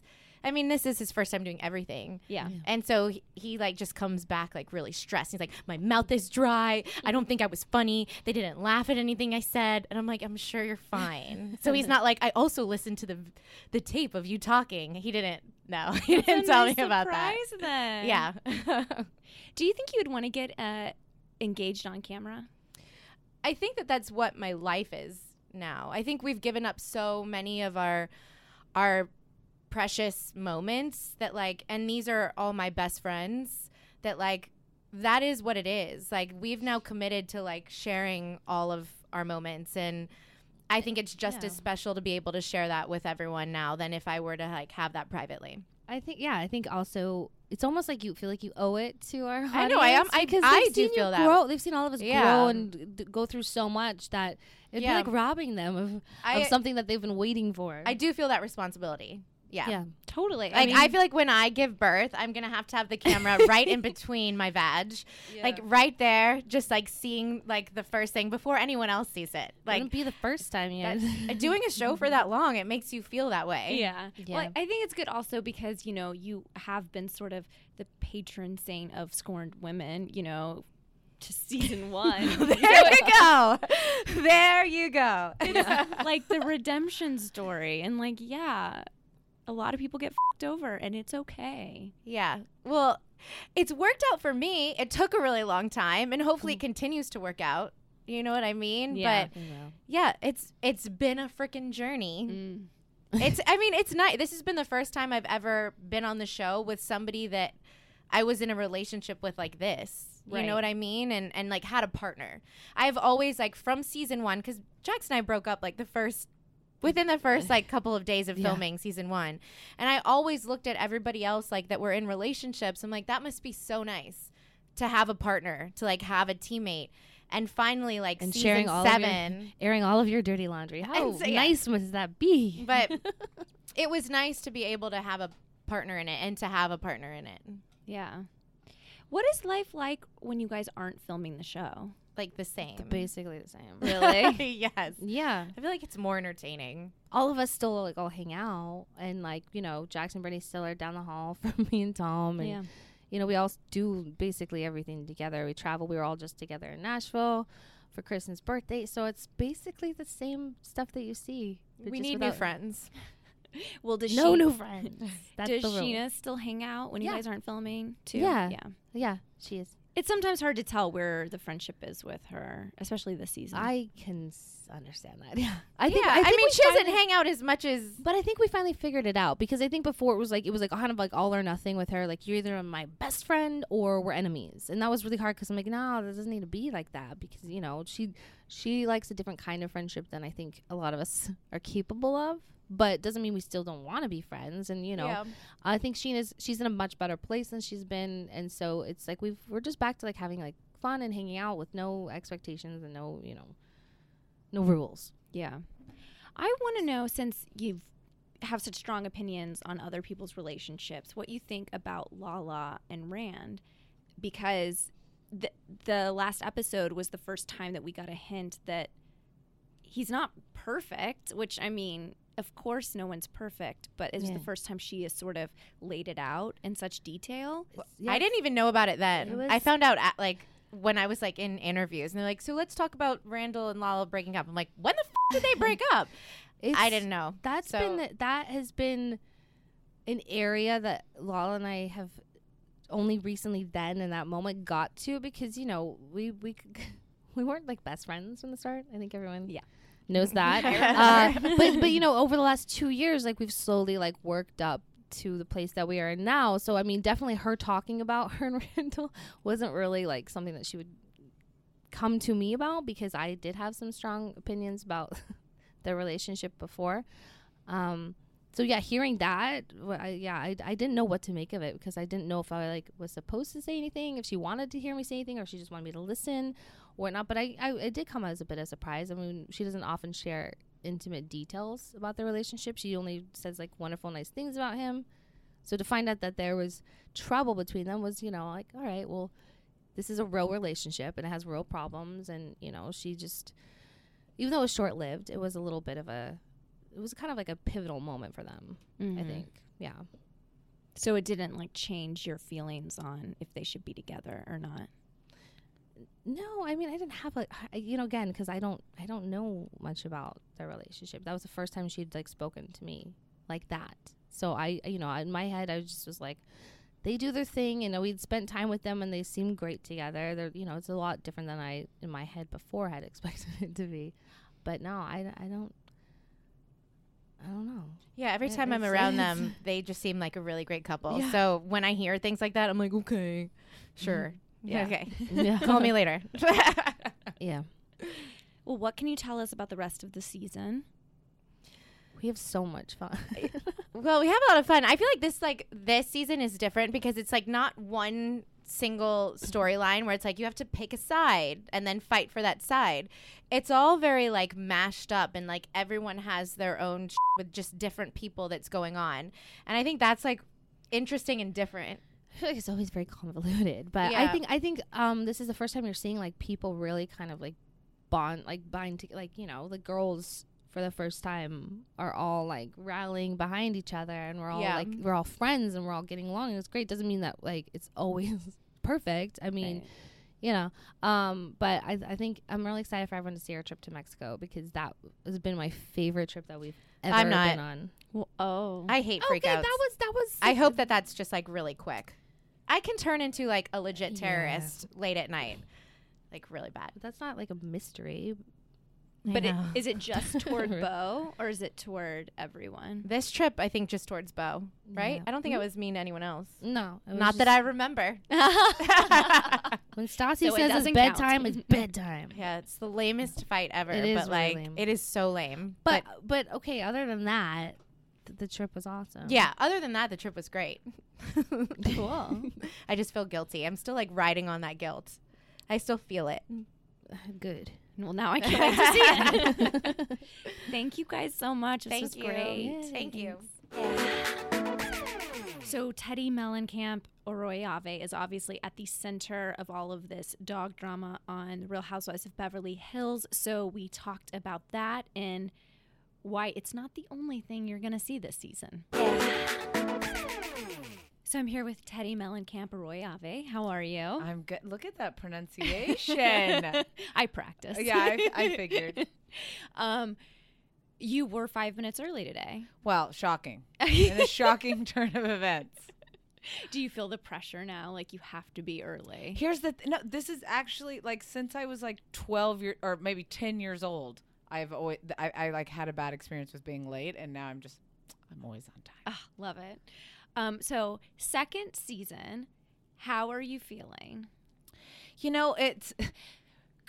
I mean, this is his first time doing everything. Yeah. Yeah. And so he, he like just comes back like really stressed. He's like, "My mouth is dry. I don't think I was funny. They didn't laugh at anything I said." And I'm like, "I'm sure you're fine." so he's not like, "I also listened to the the tape of you talking." He didn't. No, he That's didn't tell nice me about that. Then. Yeah. Do you think you would want to get uh, engaged on camera? I think that that's what my life is now. I think we've given up so many of our our precious moments that like and these are all my best friends that like that is what it is. Like we've now committed to like sharing all of our moments and I think it's just as special to be able to share that with everyone now than if I were to like have that privately. i think yeah i think also it's almost like you feel like you owe it to our audience I know, I am- I- because I do feel that. grow they've seen all of us Yeah. grow and d- go through so much that it'd Yeah. be like robbing them of, I- of something that they've been waiting for I do feel that responsibility Yeah. Yeah. Totally. Like I, I, feel like when I give birth, I'm gonna have to have the camera right in between my vag, like right there, just like seeing like the first thing before anyone else sees it. Like Wouldn't be the first time you. doing a show for that long, it makes you feel that way. Yeah. Well, Yeah. I think it's good also because, you know, you have been sort of the patron saint of scorned women, you know, to season one. there you go. There you go. It's like the redemption story. And, like, yeah, a lot of people get fed over and it's okay. Yeah. Well, it's worked out for me. It took a really long time and hopefully it mm. continues to work out. You know what I mean? Yeah. But yeah, it's it's been a freaking journey. Mm. it's I mean, it's nice. This has been the first time I've ever been on the show with somebody that I was in a relationship with like this. You Right. know what I mean? And and like had a partner. I've always like from season 1 cuz Jax and I broke up like the first within the first like couple of days of Yeah. filming season 1. And I always looked at everybody else like that were in relationships. I'm like that must be so nice to have a partner, to like have a teammate. And finally like and season sharing all 7 of your, airing all of your dirty laundry. How so- yeah. nice must that be? but it was nice to be able to have a partner in it and to have a partner in it. Yeah. What is life like when you guys aren't filming the show? Like the same. Basically the same. Really? yes. Yeah. I feel like it's more entertaining. all of us still like all hang out and like you know Jax and Brittany still are down the hall from me and Tom and Yeah. you know we all do basically everything together. We travel. We were all just together in Nashville for Kristen's birthday, so it's basically the same stuff that you see. we need new friends. Well, does No she, new friends. That's does. Scheana still hang out when you guys aren't filming too? Yeah. Yeah. Yeah, she is. It's sometimes hard to tell where the friendship is with her, especially this season. I can s- understand that. Yeah, I think. yeah, I, I, mean, she doesn't hang out as much as. But I think we finally figured it out because I think before it was like it was like kind of like all or nothing with her. Like you're either my best friend or we're enemies, and that was really hard because I'm like, no, this doesn't need to be like that because you know she she likes a different kind of friendship than I think a lot of us are capable of. But doesn't mean we still don't want to be friends, and you know, Yeah. I think Scheana's she's in a much better place than she's been, and so it's like we've we're just back to like having like fun and hanging out with no expectations and no you know no rules. Yeah. I want to know since you have such strong opinions on other people's relationships, what you think about Lala and Rand because the the last episode was the first time that we got a hint that he's not perfect, which I mean, of course no one's perfect, but it's Yeah. the first time she has sort of laid it out in such detail. I didn't even know about it then. It I found out at like when I was like in interviews, and they're like, "So let's talk about Randall and Lala breaking up." I'm like, "When the f- did they break up?" I didn't know. That's So- been the, that has been an area that Lala and I have only recently then in that moment got to because you know we we we weren't like best friends from the start. I think everyone yeah knows that. Uh, but but you know over the last two years, like we've slowly like worked up to the place that we are in now. So I mean, definitely her talking about her and Randall wasn't really like something that she would come to me about because I did have some strong opinions about their relationship before. Um, so yeah, hearing that, I, yeah, I, I didn't know what to make of it because I didn't know if I like was supposed to say anything, if she wanted to hear me say anything, or if she just wanted me to listen or not. But I, I it did come as a bit of a surprise. I mean, she doesn't often share intimate details about their relationship. She only says like wonderful, nice things about him. So to find out that there was trouble between them was, you know, like all right, well, this is a real relationship and it has real problems, and you know, she just even though it was short lived, it was a little bit of a it was kind of like a pivotal moment for them. I Mhm. think. Yeah. So it didn't like change your feelings on if they should be together or not. No, I mean I didn't have a you know again because I don't I don't know much about their relationship. That was the first time she'd like spoken to me like that. So I you know in my head I just was like they do their thing you know we'd spent time with them and they seem great together. They're you know it's a lot different than I in my head before had expected it to be. But no, I, I don't I don't know. Yeah, every It- time I'm around them, they just seem like a really great couple. Yeah. So when I hear things like that, I'm like, okay, sure, mm-hmm. Yeah. okay, Yeah. call me later. Yeah. Well, what can you tell us about the rest of the season? We have so much fun. well, we have a lot of fun. I feel like this like this season is different because it's like not one single storyline where it's like you have to pick a side and then fight for that side. It's all very like mashed up and like everyone has their own sh- with just different people that's going on. And I think that's like interesting and different. I feel like it's always very convoluted, but I think I think um this is the first time you're seeing like people really kind of like bond like bind to like you know the girls for the first time are all like rallying behind each other and we're all Yeah. like we're all friends and we're all getting along and it's great doesn't mean that like it's always perfect I mean you know um but I, I think i'm really excited for everyone to see our trip to mexico because that has been my favorite trip that we've ever I'm not. been on Well, oh. I hate freakouts. okay that was that was I hope that that's just like really quick. I can turn into like a legit Yeah. terrorist late at night, like really bad. That's not like a mystery But it, is it just toward Beau or is it toward everyone? This trip, I think, just towards Beau, right? Yeah. I don't think Mhm. it was mean to anyone else. No, not that I remember. when Stassi So it says it's bedtime, it's bedtime. Yeah, it's the lamest fight ever. It is but really like, lame. it is so lame. But but okay, other than that, th- the trip was awesome. yeah, other than that, the trip was great. Cool. I just feel guilty. I'm still like riding on that guilt. I still feel it. Good. Well, now I can't wait to see it. Thank you guys so much. This Thank was you. great. Thank you. So Teddi Mellencamp Arroyave is obviously at the center of all of this dog drama on The Real Housewives of Beverly Hills. So we talked about that and why it's not the only thing you're going to see this season. So I'm here with Teddi Mellencamp Arroyave. How are you? I'm good. Look at that pronunciation. I practiced. Yeah, I, I figured. um, you were five minutes early today. Well, shocking. In a shocking turn of events. Do you feel the pressure now? Like you have to be early? Here's the th- no. This is actually like since I was like 12 years or maybe 10 years old. I've always I, I like had a bad experience with being late, and now I'm just I'm always on time. Ah, love it. Um, so second season, how are you feeling? You know, it's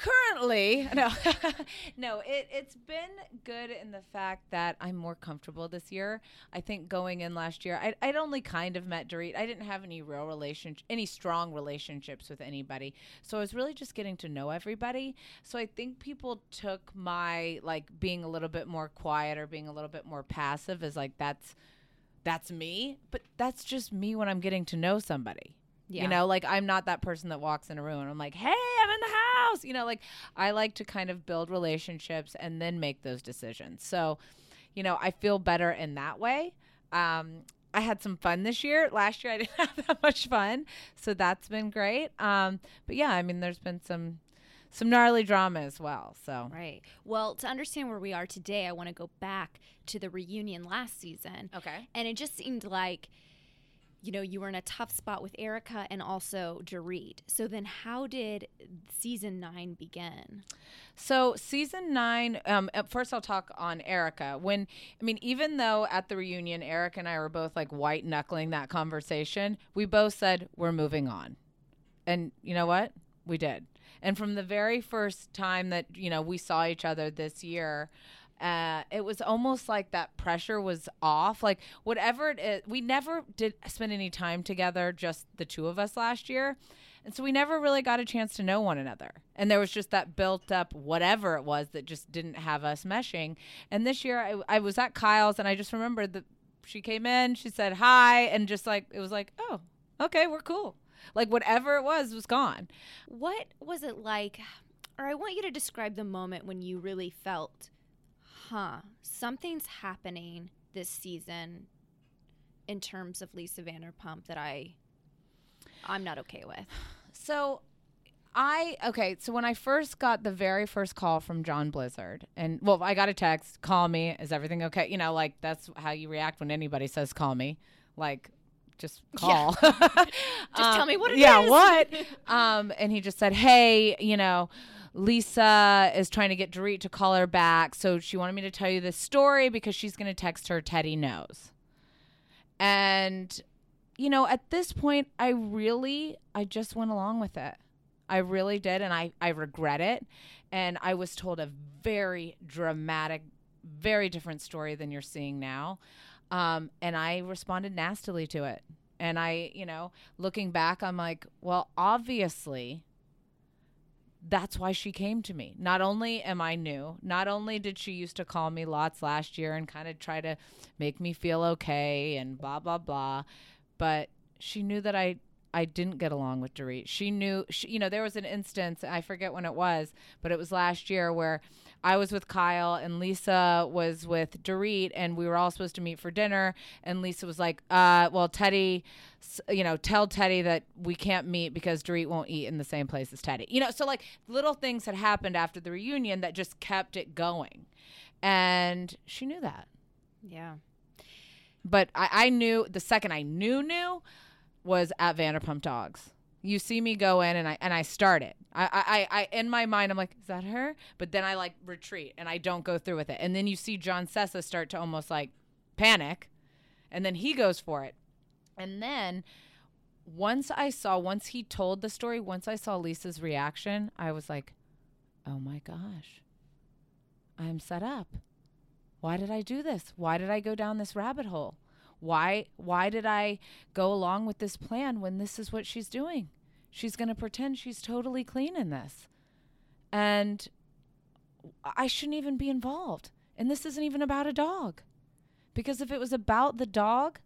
currently no, no. It it's been good in the fact that I'm more comfortable this year. I think going in last year, I, I'd only kind of met Dorit. I didn't have any real relationship, any strong relationships with anybody. So I was really just getting to know everybody. So I think people took my like being a little bit more quiet or being a little bit more passive as like that's that's me, but that's just me when I'm getting to know somebody. Yeah. You know, like I'm not that person that walks in a room and I'm like, "Hey, I'm in the house." You know, like I like to kind of build relationships and then make those decisions. So, you know, I feel better in that way. Um, I had some fun this year. Last year I didn't have that much fun, so that's been great. Um, but yeah, I mean, there's been some some gnarly drama as well. So Right. Well, to understand where we are today, I want to go back to the reunion last season. Okay. And it just seemed like, you know, you were in a tough spot with Erika and also Dorit. So then, how did season nine begin? So season nine, um, first I'll talk on Erika. When I mean, even though at the reunion, Eric and I were both like white knuckling that conversation, we both said we're moving on, and you know what? We did. And from the very first time that you know we saw each other this year, uh, it was almost like that pressure was off. Like whatever it is, we never did spend any time together, just the two of us last year. And so we never really got a chance to know one another. And there was just that built up whatever it was that just didn't have us meshing. And this year I, I was at Kyle's and I just remembered that she came in, she said hi, and just like, it was like, oh, okay, we're cool. Like whatever it was was gone. What was it like? Or I want you to describe the moment when you really felt, huh, something's happening this season in terms of Lisa Vanderpump that I, I'm not okay with. So I okay, so when I first got the very first call from John Blizzard and well, I got a text, call me, is everything okay? You know, like that's how you react when anybody says call me. Like just call. Just tell me what it yeah, is. what? um and he just said, "Hey, you know, Lisa is trying to get Dorit to call her back, so she wanted me to tell you this story because she's going to text her Teddi knows." And you know, at this point, I really, I just went along with it. I really did, and I, I regret it. And I was told a very dramatic, very different story than you're seeing now. Um, and I responded nastily to it. And I, you know, looking back, I'm like, well, obviously, that's why she came to me. Not only am I new, not only did she used to call me lots last year and kind of try to make me feel okay and blah blah blah, but she knew that I I didn't get along with Dorit. She knew, she, you know, there was an instance, I forget when it was, but it was last year where I was with Kyle and Lisa was with Dorit and we were all supposed to meet for dinner. And Lisa was like, uh, well, Teddi, you know, tell Teddi that we can't meet because Dorit won't eat in the same place as Teddi. You know, so like little things had happened after the reunion that just kept it going. And she knew that. Yeah. But I, I knew the second I knew knew was at Vanderpump Dogs. You see me go in and I and I start it. I, I, I in my mind I'm like, is that her? But then I like retreat and I don't go through with it. And then you see John Sessa start to almost like panic, and then he goes for it. And then once I saw, once he told the story, once I saw Lisa's reaction, I was like, oh my gosh, I'm set up. Why did I do this? Why did I go down this rabbit hole? Why why did I go along with this plan when this is what she's doing? She's going to pretend she's totally clean in this. And I shouldn't even be involved. And this isn't even about a dog. Because if it was about the dog,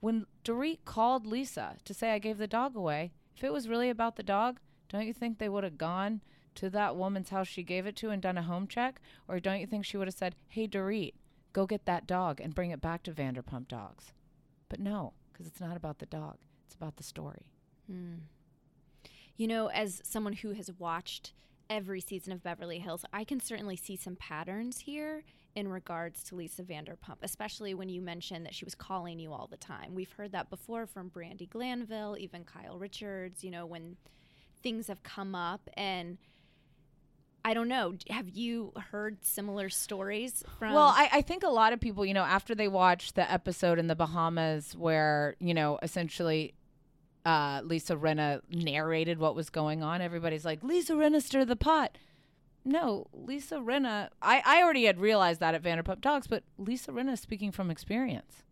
when Dorit called Lisa to say I gave the dog away, if it was really about the dog, don't you think they would have gone to that woman's house she gave it to and done a home check? Or don't you think she would have said, hey, Dorit, go get that dog and bring it back to Vanderpump Dogs? But no, because it's not about the dog, it's about the story. Hmm. You know, as someone who has watched every season of Beverly Hills, I can certainly see some patterns here in regards to Lisa Vanderpump, especially when you mentioned that she was calling you all the time. We've heard that before from Brandi Glanville, even Kyle Richards, you know, when things have come up and I don't know. Have you heard similar stories from? Well, I, I think a lot of people, you know, after they watch the episode in the Bahamas where, you know, essentially uh, Lisa Rinna narrated what was going on, everybody's like, Lisa Rinna stir the pot. No, Lisa Rinna, I, I already had realized that at Vanderpump Dogs, but Lisa Rinna is speaking from experience.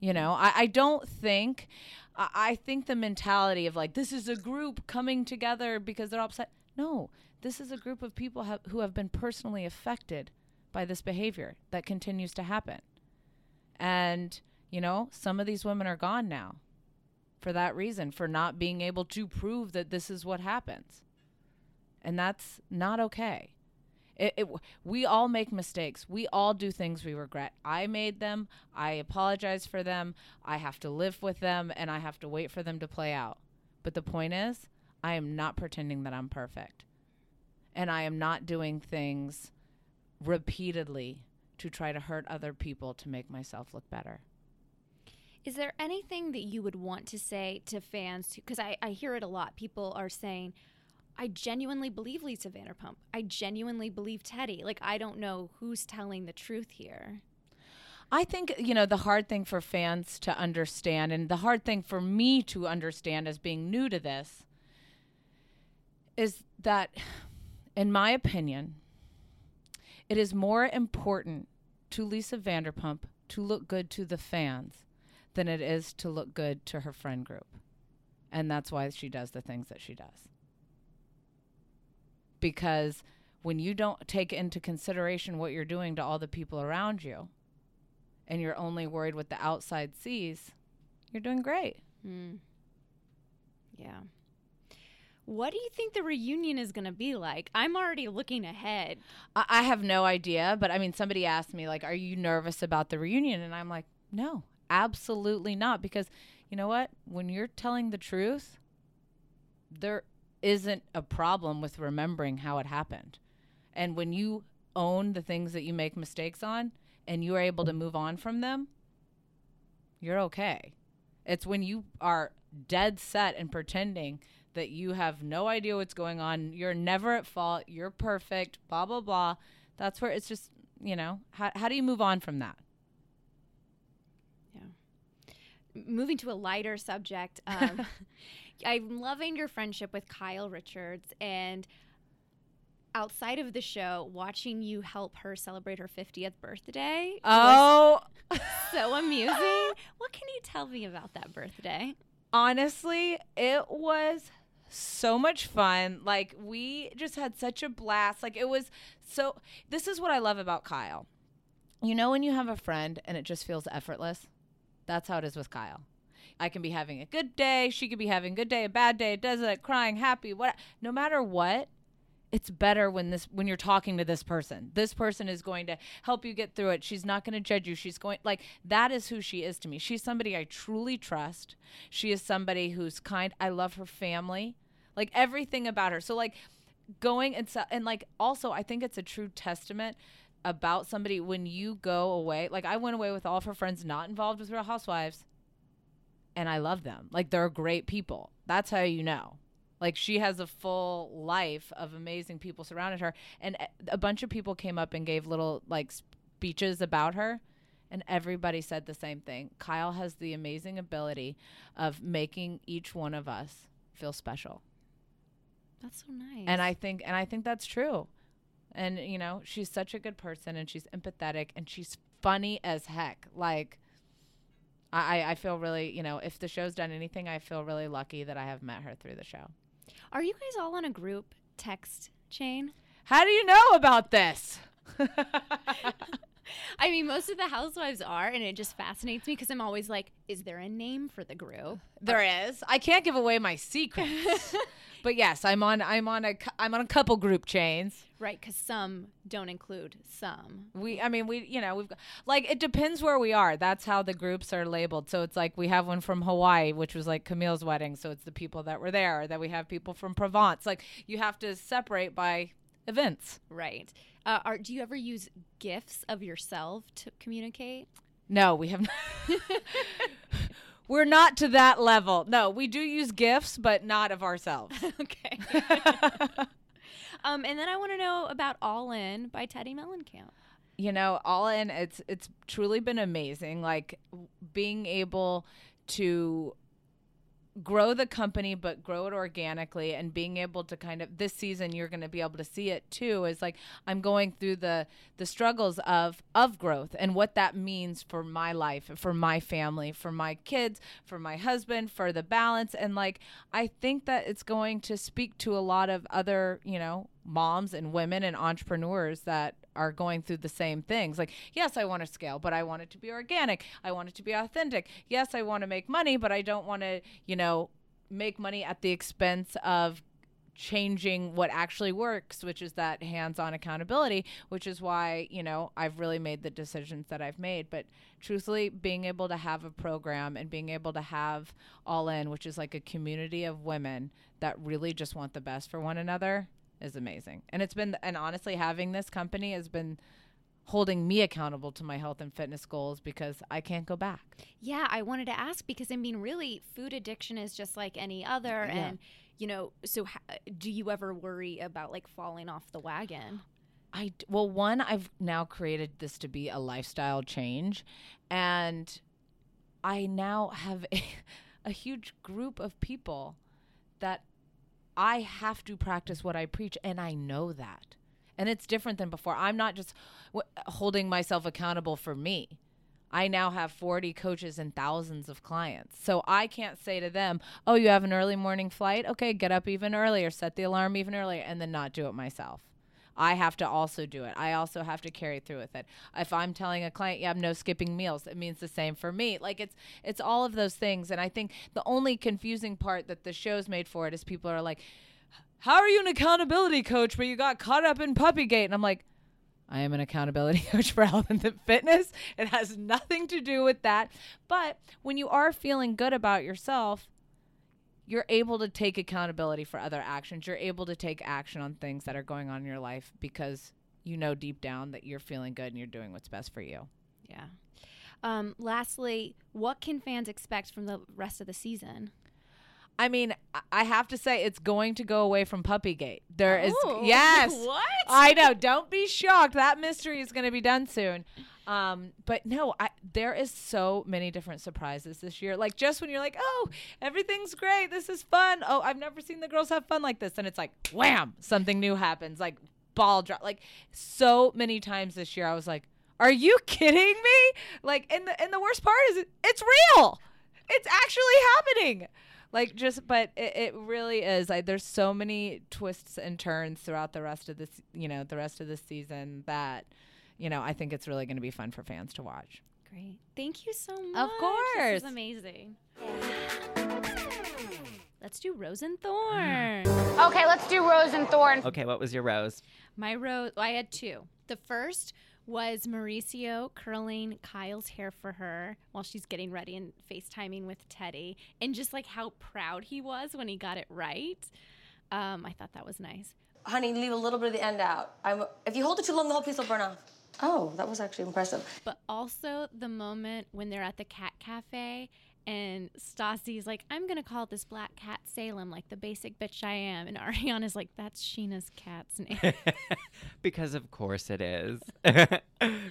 You know, I, I don't think, I, I think the mentality of like, this is a group coming together because they're upset. No, this is a group of people have, who have been personally affected by this behavior that continues to happen. And, you know, some of these women are gone now for that reason, for not being able to prove that this is what happens. And that's not okay. It, it, we all make mistakes. We all do things we regret. I made them. I apologize for them. I have to live with them and I have to wait for them to play out. But the point is, I am not pretending that I'm perfect. And I am not doing things repeatedly to try to hurt other people to make myself look better. Is there anything that you would want to say to fans? Because I, I hear it a lot. People are saying, I genuinely believe Lisa Vanderpump. I genuinely believe Teddi. Like, I don't know who's telling the truth here. I think, you know, the hard thing for fans to understand, and the hard thing for me to understand as being new to this, is that, in my opinion, it is more important to Lisa Vanderpump to look good to the fans than it is to look good to her friend group. And that's why she does the things that she does. Because when you don't take into consideration what you're doing to all the people around you, and you're only worried what the outside sees, you're doing great. Mm. Yeah. What do you think the reunion is going to be like? I'm already looking ahead. I, have no idea, but I mean, somebody asked me, like, are you nervous about the reunion? And I'm like, no, absolutely not. Because you know what? When you're telling the truth, there isn't a problem with remembering how it happened. And when you own the things that you make mistakes on and you are able to move on from them, you're okay. It's when you are dead set and pretending that you have no idea what's going on, you're never at fault, you're perfect, blah, blah, blah. That's where it's just, you know, how, how do you move on from that? Yeah. Moving to a lighter subject, um, I'm loving your friendship with Kyle Richards, and outside of the show, watching you help her celebrate her 50th birthday. Oh. so amusing. what can you tell me about that birthday? Honestly, it was so much fun. Like we just had such a blast. Like it was so this is what I love about Kyle. You know when you have a friend and it just feels effortless? That's how it is with Kyle. I can be having a good day, she could be having a good day, a bad day, doesn't crying, happy, what no matter what, it's better when this when you're talking to this person. This person is going to help you get through it. She's not going to judge you. She's going like that is who she is to me. She's somebody I truly trust. She is somebody who's kind. I love her family. Like everything about her. So like going and so, and like also I think it's a true testament about somebody when you go away. Like I went away with all of her friends not involved with Real Housewives and I love them. Like they're great people. That's how you know. Like she has a full life of amazing people surrounded her, and a bunch of people came up and gave little like speeches about her, and everybody said the same thing. Kyle has the amazing ability of making each one of us feel special. That's so nice. And I think and I think that's true. And you know, she's such a good person and she's empathetic and she's funny as heck. Like I, I feel really, you know, if the show's done anything, I feel really lucky that I have met her through the show. Are you guys all on a group text chain? How do you know about this? I mean, most of the housewives are, and it just fascinates me because I'm always like, is there a name for the group? There is. I can't give away my secrets. but yes, I'm on I'm on a I'm on a couple group chains. Right, because some don't include some. We I mean, we you know, we've got, like it depends where we are. That's how the groups are labeled. So it's like we have one from Hawaii, which was like Camille's wedding, so it's the people that were there. That we have people from Provence. Like you have to separate by events. Right. Uh, are, do you ever use gifts of yourself to communicate? No, we have not. We're not to that level. No, we do use gifts, but not of ourselves. okay. um, and then I want to know about All In by Teddi Mellencamp. You know, all in, it's it's truly been amazing. Like being able to grow the company but grow it organically and being able to kind of this season you're going to be able to see it too is like I'm going through the the struggles of of growth and what that means for my life for my family for my kids for my husband for the balance. And like I think that it's going to speak to a lot of other you know moms and women and entrepreneurs that are going through the same things. Like, yes, I want to scale, but I want it to be organic. I want it to be authentic. Yes, I want to make money, but I don't want to, you know, make money at the expense of changing what actually works, which is that hands on accountability, which is why, you know, I've really made the decisions that I've made. But truthfully, being able to have a program and being able to have All In, which is like a community of women that really just want the best for one another, is amazing. And it's been, and honestly, having this company has been holding me accountable to my health and fitness goals because I can't go back. Yeah, I wanted to ask because I mean, really, food addiction is just like any other, Yeah. and you know, so ha- do you ever worry about like falling off the wagon? I, well, one, I've now created this to be a lifestyle change, and I now have a, a huge group of people that I have to practice what I preach, and I know that. And it's different than before. I'm not just w- holding myself accountable for me. I now have 40 coaches and thousands of clients. So I can't say to them, oh, you have an early morning flight? Okay, get up even earlier, set the alarm even earlier, and then not do it myself. I have to also do it. I also have to carry through with it. If I'm telling a client "Yeah, I'm no skipping meals, it means the same for me. Like it's it's all of those things. And I think the only confusing part that the show's made for it is people are like, How are you an accountability coach, but you got caught up in puppygate? And I'm like, I am an accountability coach for health and fitness. It has nothing to do with that. But when you are feeling good about yourself, you're able to take accountability for other actions. You're able to take action on things that are going on in your life because you know deep down that you're feeling good and you're doing what's best for you. Yeah. Um, lastly, what can fans expect from the rest of the season? I mean, I- have to say it's going to go away from Puppygate. There is Oh, yes. what? I know. Don't be shocked. That mystery is going to be done soon. Um, but no, I, there is so many different surprises this year. Like just when you're like, oh, everything's great, this is fun. Oh, I've never seen the girls have fun like this, and it's like, wham, something new happens. Like ball drop. Like so many times this year, I was like, "Are you kidding me?" Like, and the and the worst part is, it's real. It's actually happening. Like just, but it, it really is. Like, there's so many twists and turns throughout the rest of this, you know, the rest of the season that, you know, I think it's really going to be fun for fans to watch. Great. Thank you so much. Of This course. is amazing. Let's do Rose and Thorn. Okay, let's do Rose and Thorn. Okay, what was your rose? My rose, I had two. The first was Mauricio curling Kyle's hair for her while she's getting ready and FaceTiming with Teddi, and just like how proud he was when he got it right. Um, I thought that was nice. Honey, leave a little bit of the end out. I'm, if you hold it too long, the whole piece will burn off. Oh, that was actually impressive. But also the moment when they're at the cat cafe and Stassi's like, I'm gonna call this black cat Salem, like the basic bitch I am, and Ariana's like, that's Scheana's cat's name. because of course it is.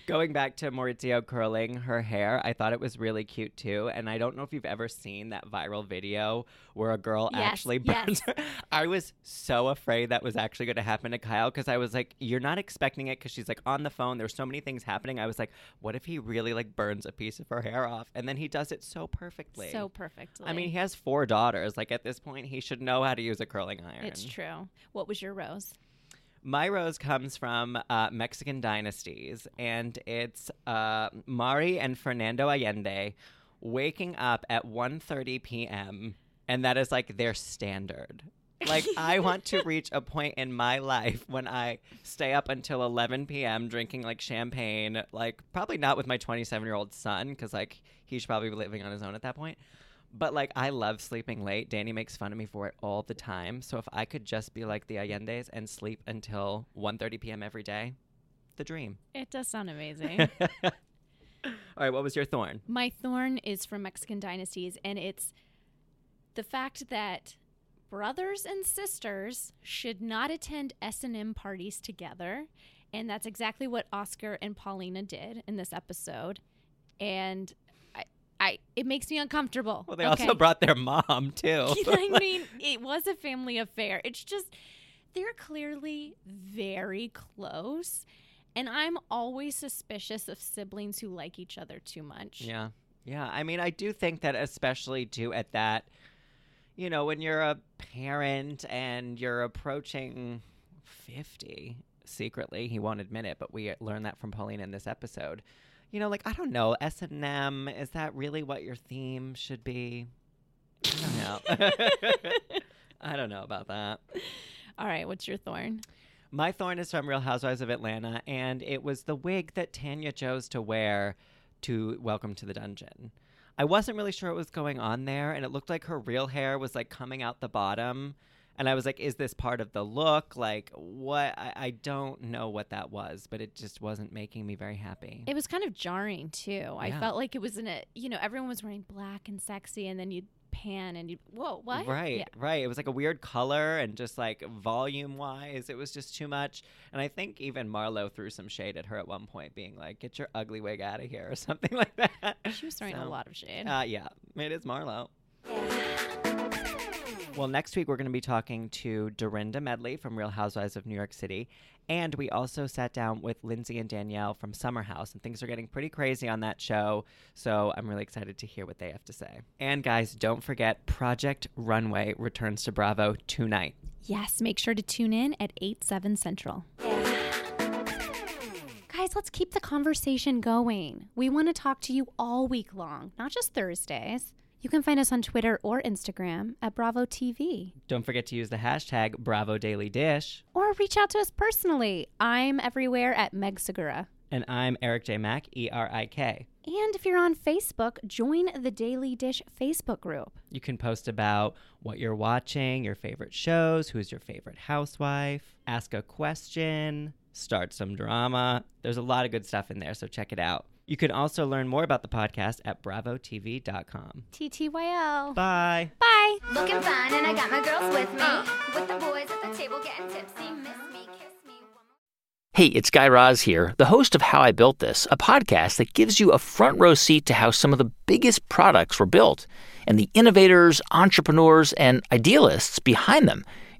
Going back to Mauricio curling her hair, I thought it was really cute too. And I don't know if you've ever seen that viral video where a girl Yes, actually yes. burns her. I was so afraid that was actually going to happen to Kyle because I was like, you're not expecting it because she's like on the phone. There's so many things happening. I was like, what if he really like burns a piece of her hair off? And then he does it so perfectly. so perfectly. I mean, he has four daughters. Like at this point, he should know how to use a curling iron. it's true. What was your rose? My rose comes from uh, Mexican dynasties, and it's uh, Mari and Fernando Allende waking up at 1.30 p.m., and that is like their standard. Like, I want to reach a point in my life when I stay up until 11 p.m. drinking like champagne, like, probably not with my 27 year old son, because like he should probably be living on his own at that point. But like I love sleeping late. Danny makes fun of me for it all the time. So if I could just be like the Allende's and sleep until 1:30 p.m. every day, the dream. It does sound amazing. All right, what was your thorn? My thorn is from Mexican dynasties, and it's the fact that brothers and sisters should not attend S&M parties together, and that's exactly what Oscar and Paulina did in this episode. And I, it makes me uncomfortable. Well, they okay? also brought their mom too. I mean, it was a family affair. It's just they're clearly very close. And I'm always suspicious of siblings who like each other too much. Yeah. Yeah. I mean, I do think that, especially too, at that, you know, when you're a parent and you're approaching 50 secretly, he won't admit it, but we learned that from Pauline in this episode. You know, like, I don't know, S&M, is that really what your theme should be? I don't know. I don't know about that. All right, what's your thorn? My thorn is from Real Housewives of Atlanta, and it was the wig that Tanya chose to wear to Welcome to the Dungeon. I wasn't really sure what was going on there, and it looked like her real hair was like coming out the bottom. And I was like, is this part of the look? Like, what? I, I don't know what that was, but it just wasn't making me very happy. It was kind of jarring too. I felt like it was in a, you know, everyone was wearing black and sexy, and then you'd pan and you, whoa, what? Right, Yeah. right. It was like a weird color and just like volume wise, it was just too much. And I think even Marlo threw some shade at her at one point, being like, "Get your ugly wig out of here" or something like that. She was throwing a lot of shade. Uh, yeah, it is Marlo. Well, next week we're going to be talking to Dorinda Medley from Real Housewives of New York City. And we also sat down with Lindsay and Danielle from Summer House, and things are getting pretty crazy on that show. So I'm really excited to hear what they have to say. And guys, don't forget Project Runway returns to Bravo tonight. Yes, make sure to tune in at 8, 7 Central. Guys, let's keep the conversation going. We want to talk to you all week long, not just Thursdays. You can find us on Twitter or Instagram at Bravo TV. Don't forget to use the hashtag Bravo Daily Dish. Or reach out to us personally. I'm everywhere at Meg Segura. And I'm Erik J. Mack, E R I K. And if you're on Facebook, join the Daily Dish Facebook group. You can post about what you're watching, your favorite shows, who's your favorite housewife, ask a question, start some drama. There's a lot of good stuff in there, so check it out. You can also learn more about the podcast at bravotv.com. TTYL. Bye. Bye. Looking fine, and I got my girls with me. Uh. With the boys at the table getting tipsy. Miss me, kiss me. Hey, it's Guy Raz here, the host of How I Built This, a podcast that gives you a front row seat to how some of the biggest products were built and the innovators, entrepreneurs, and idealists behind them.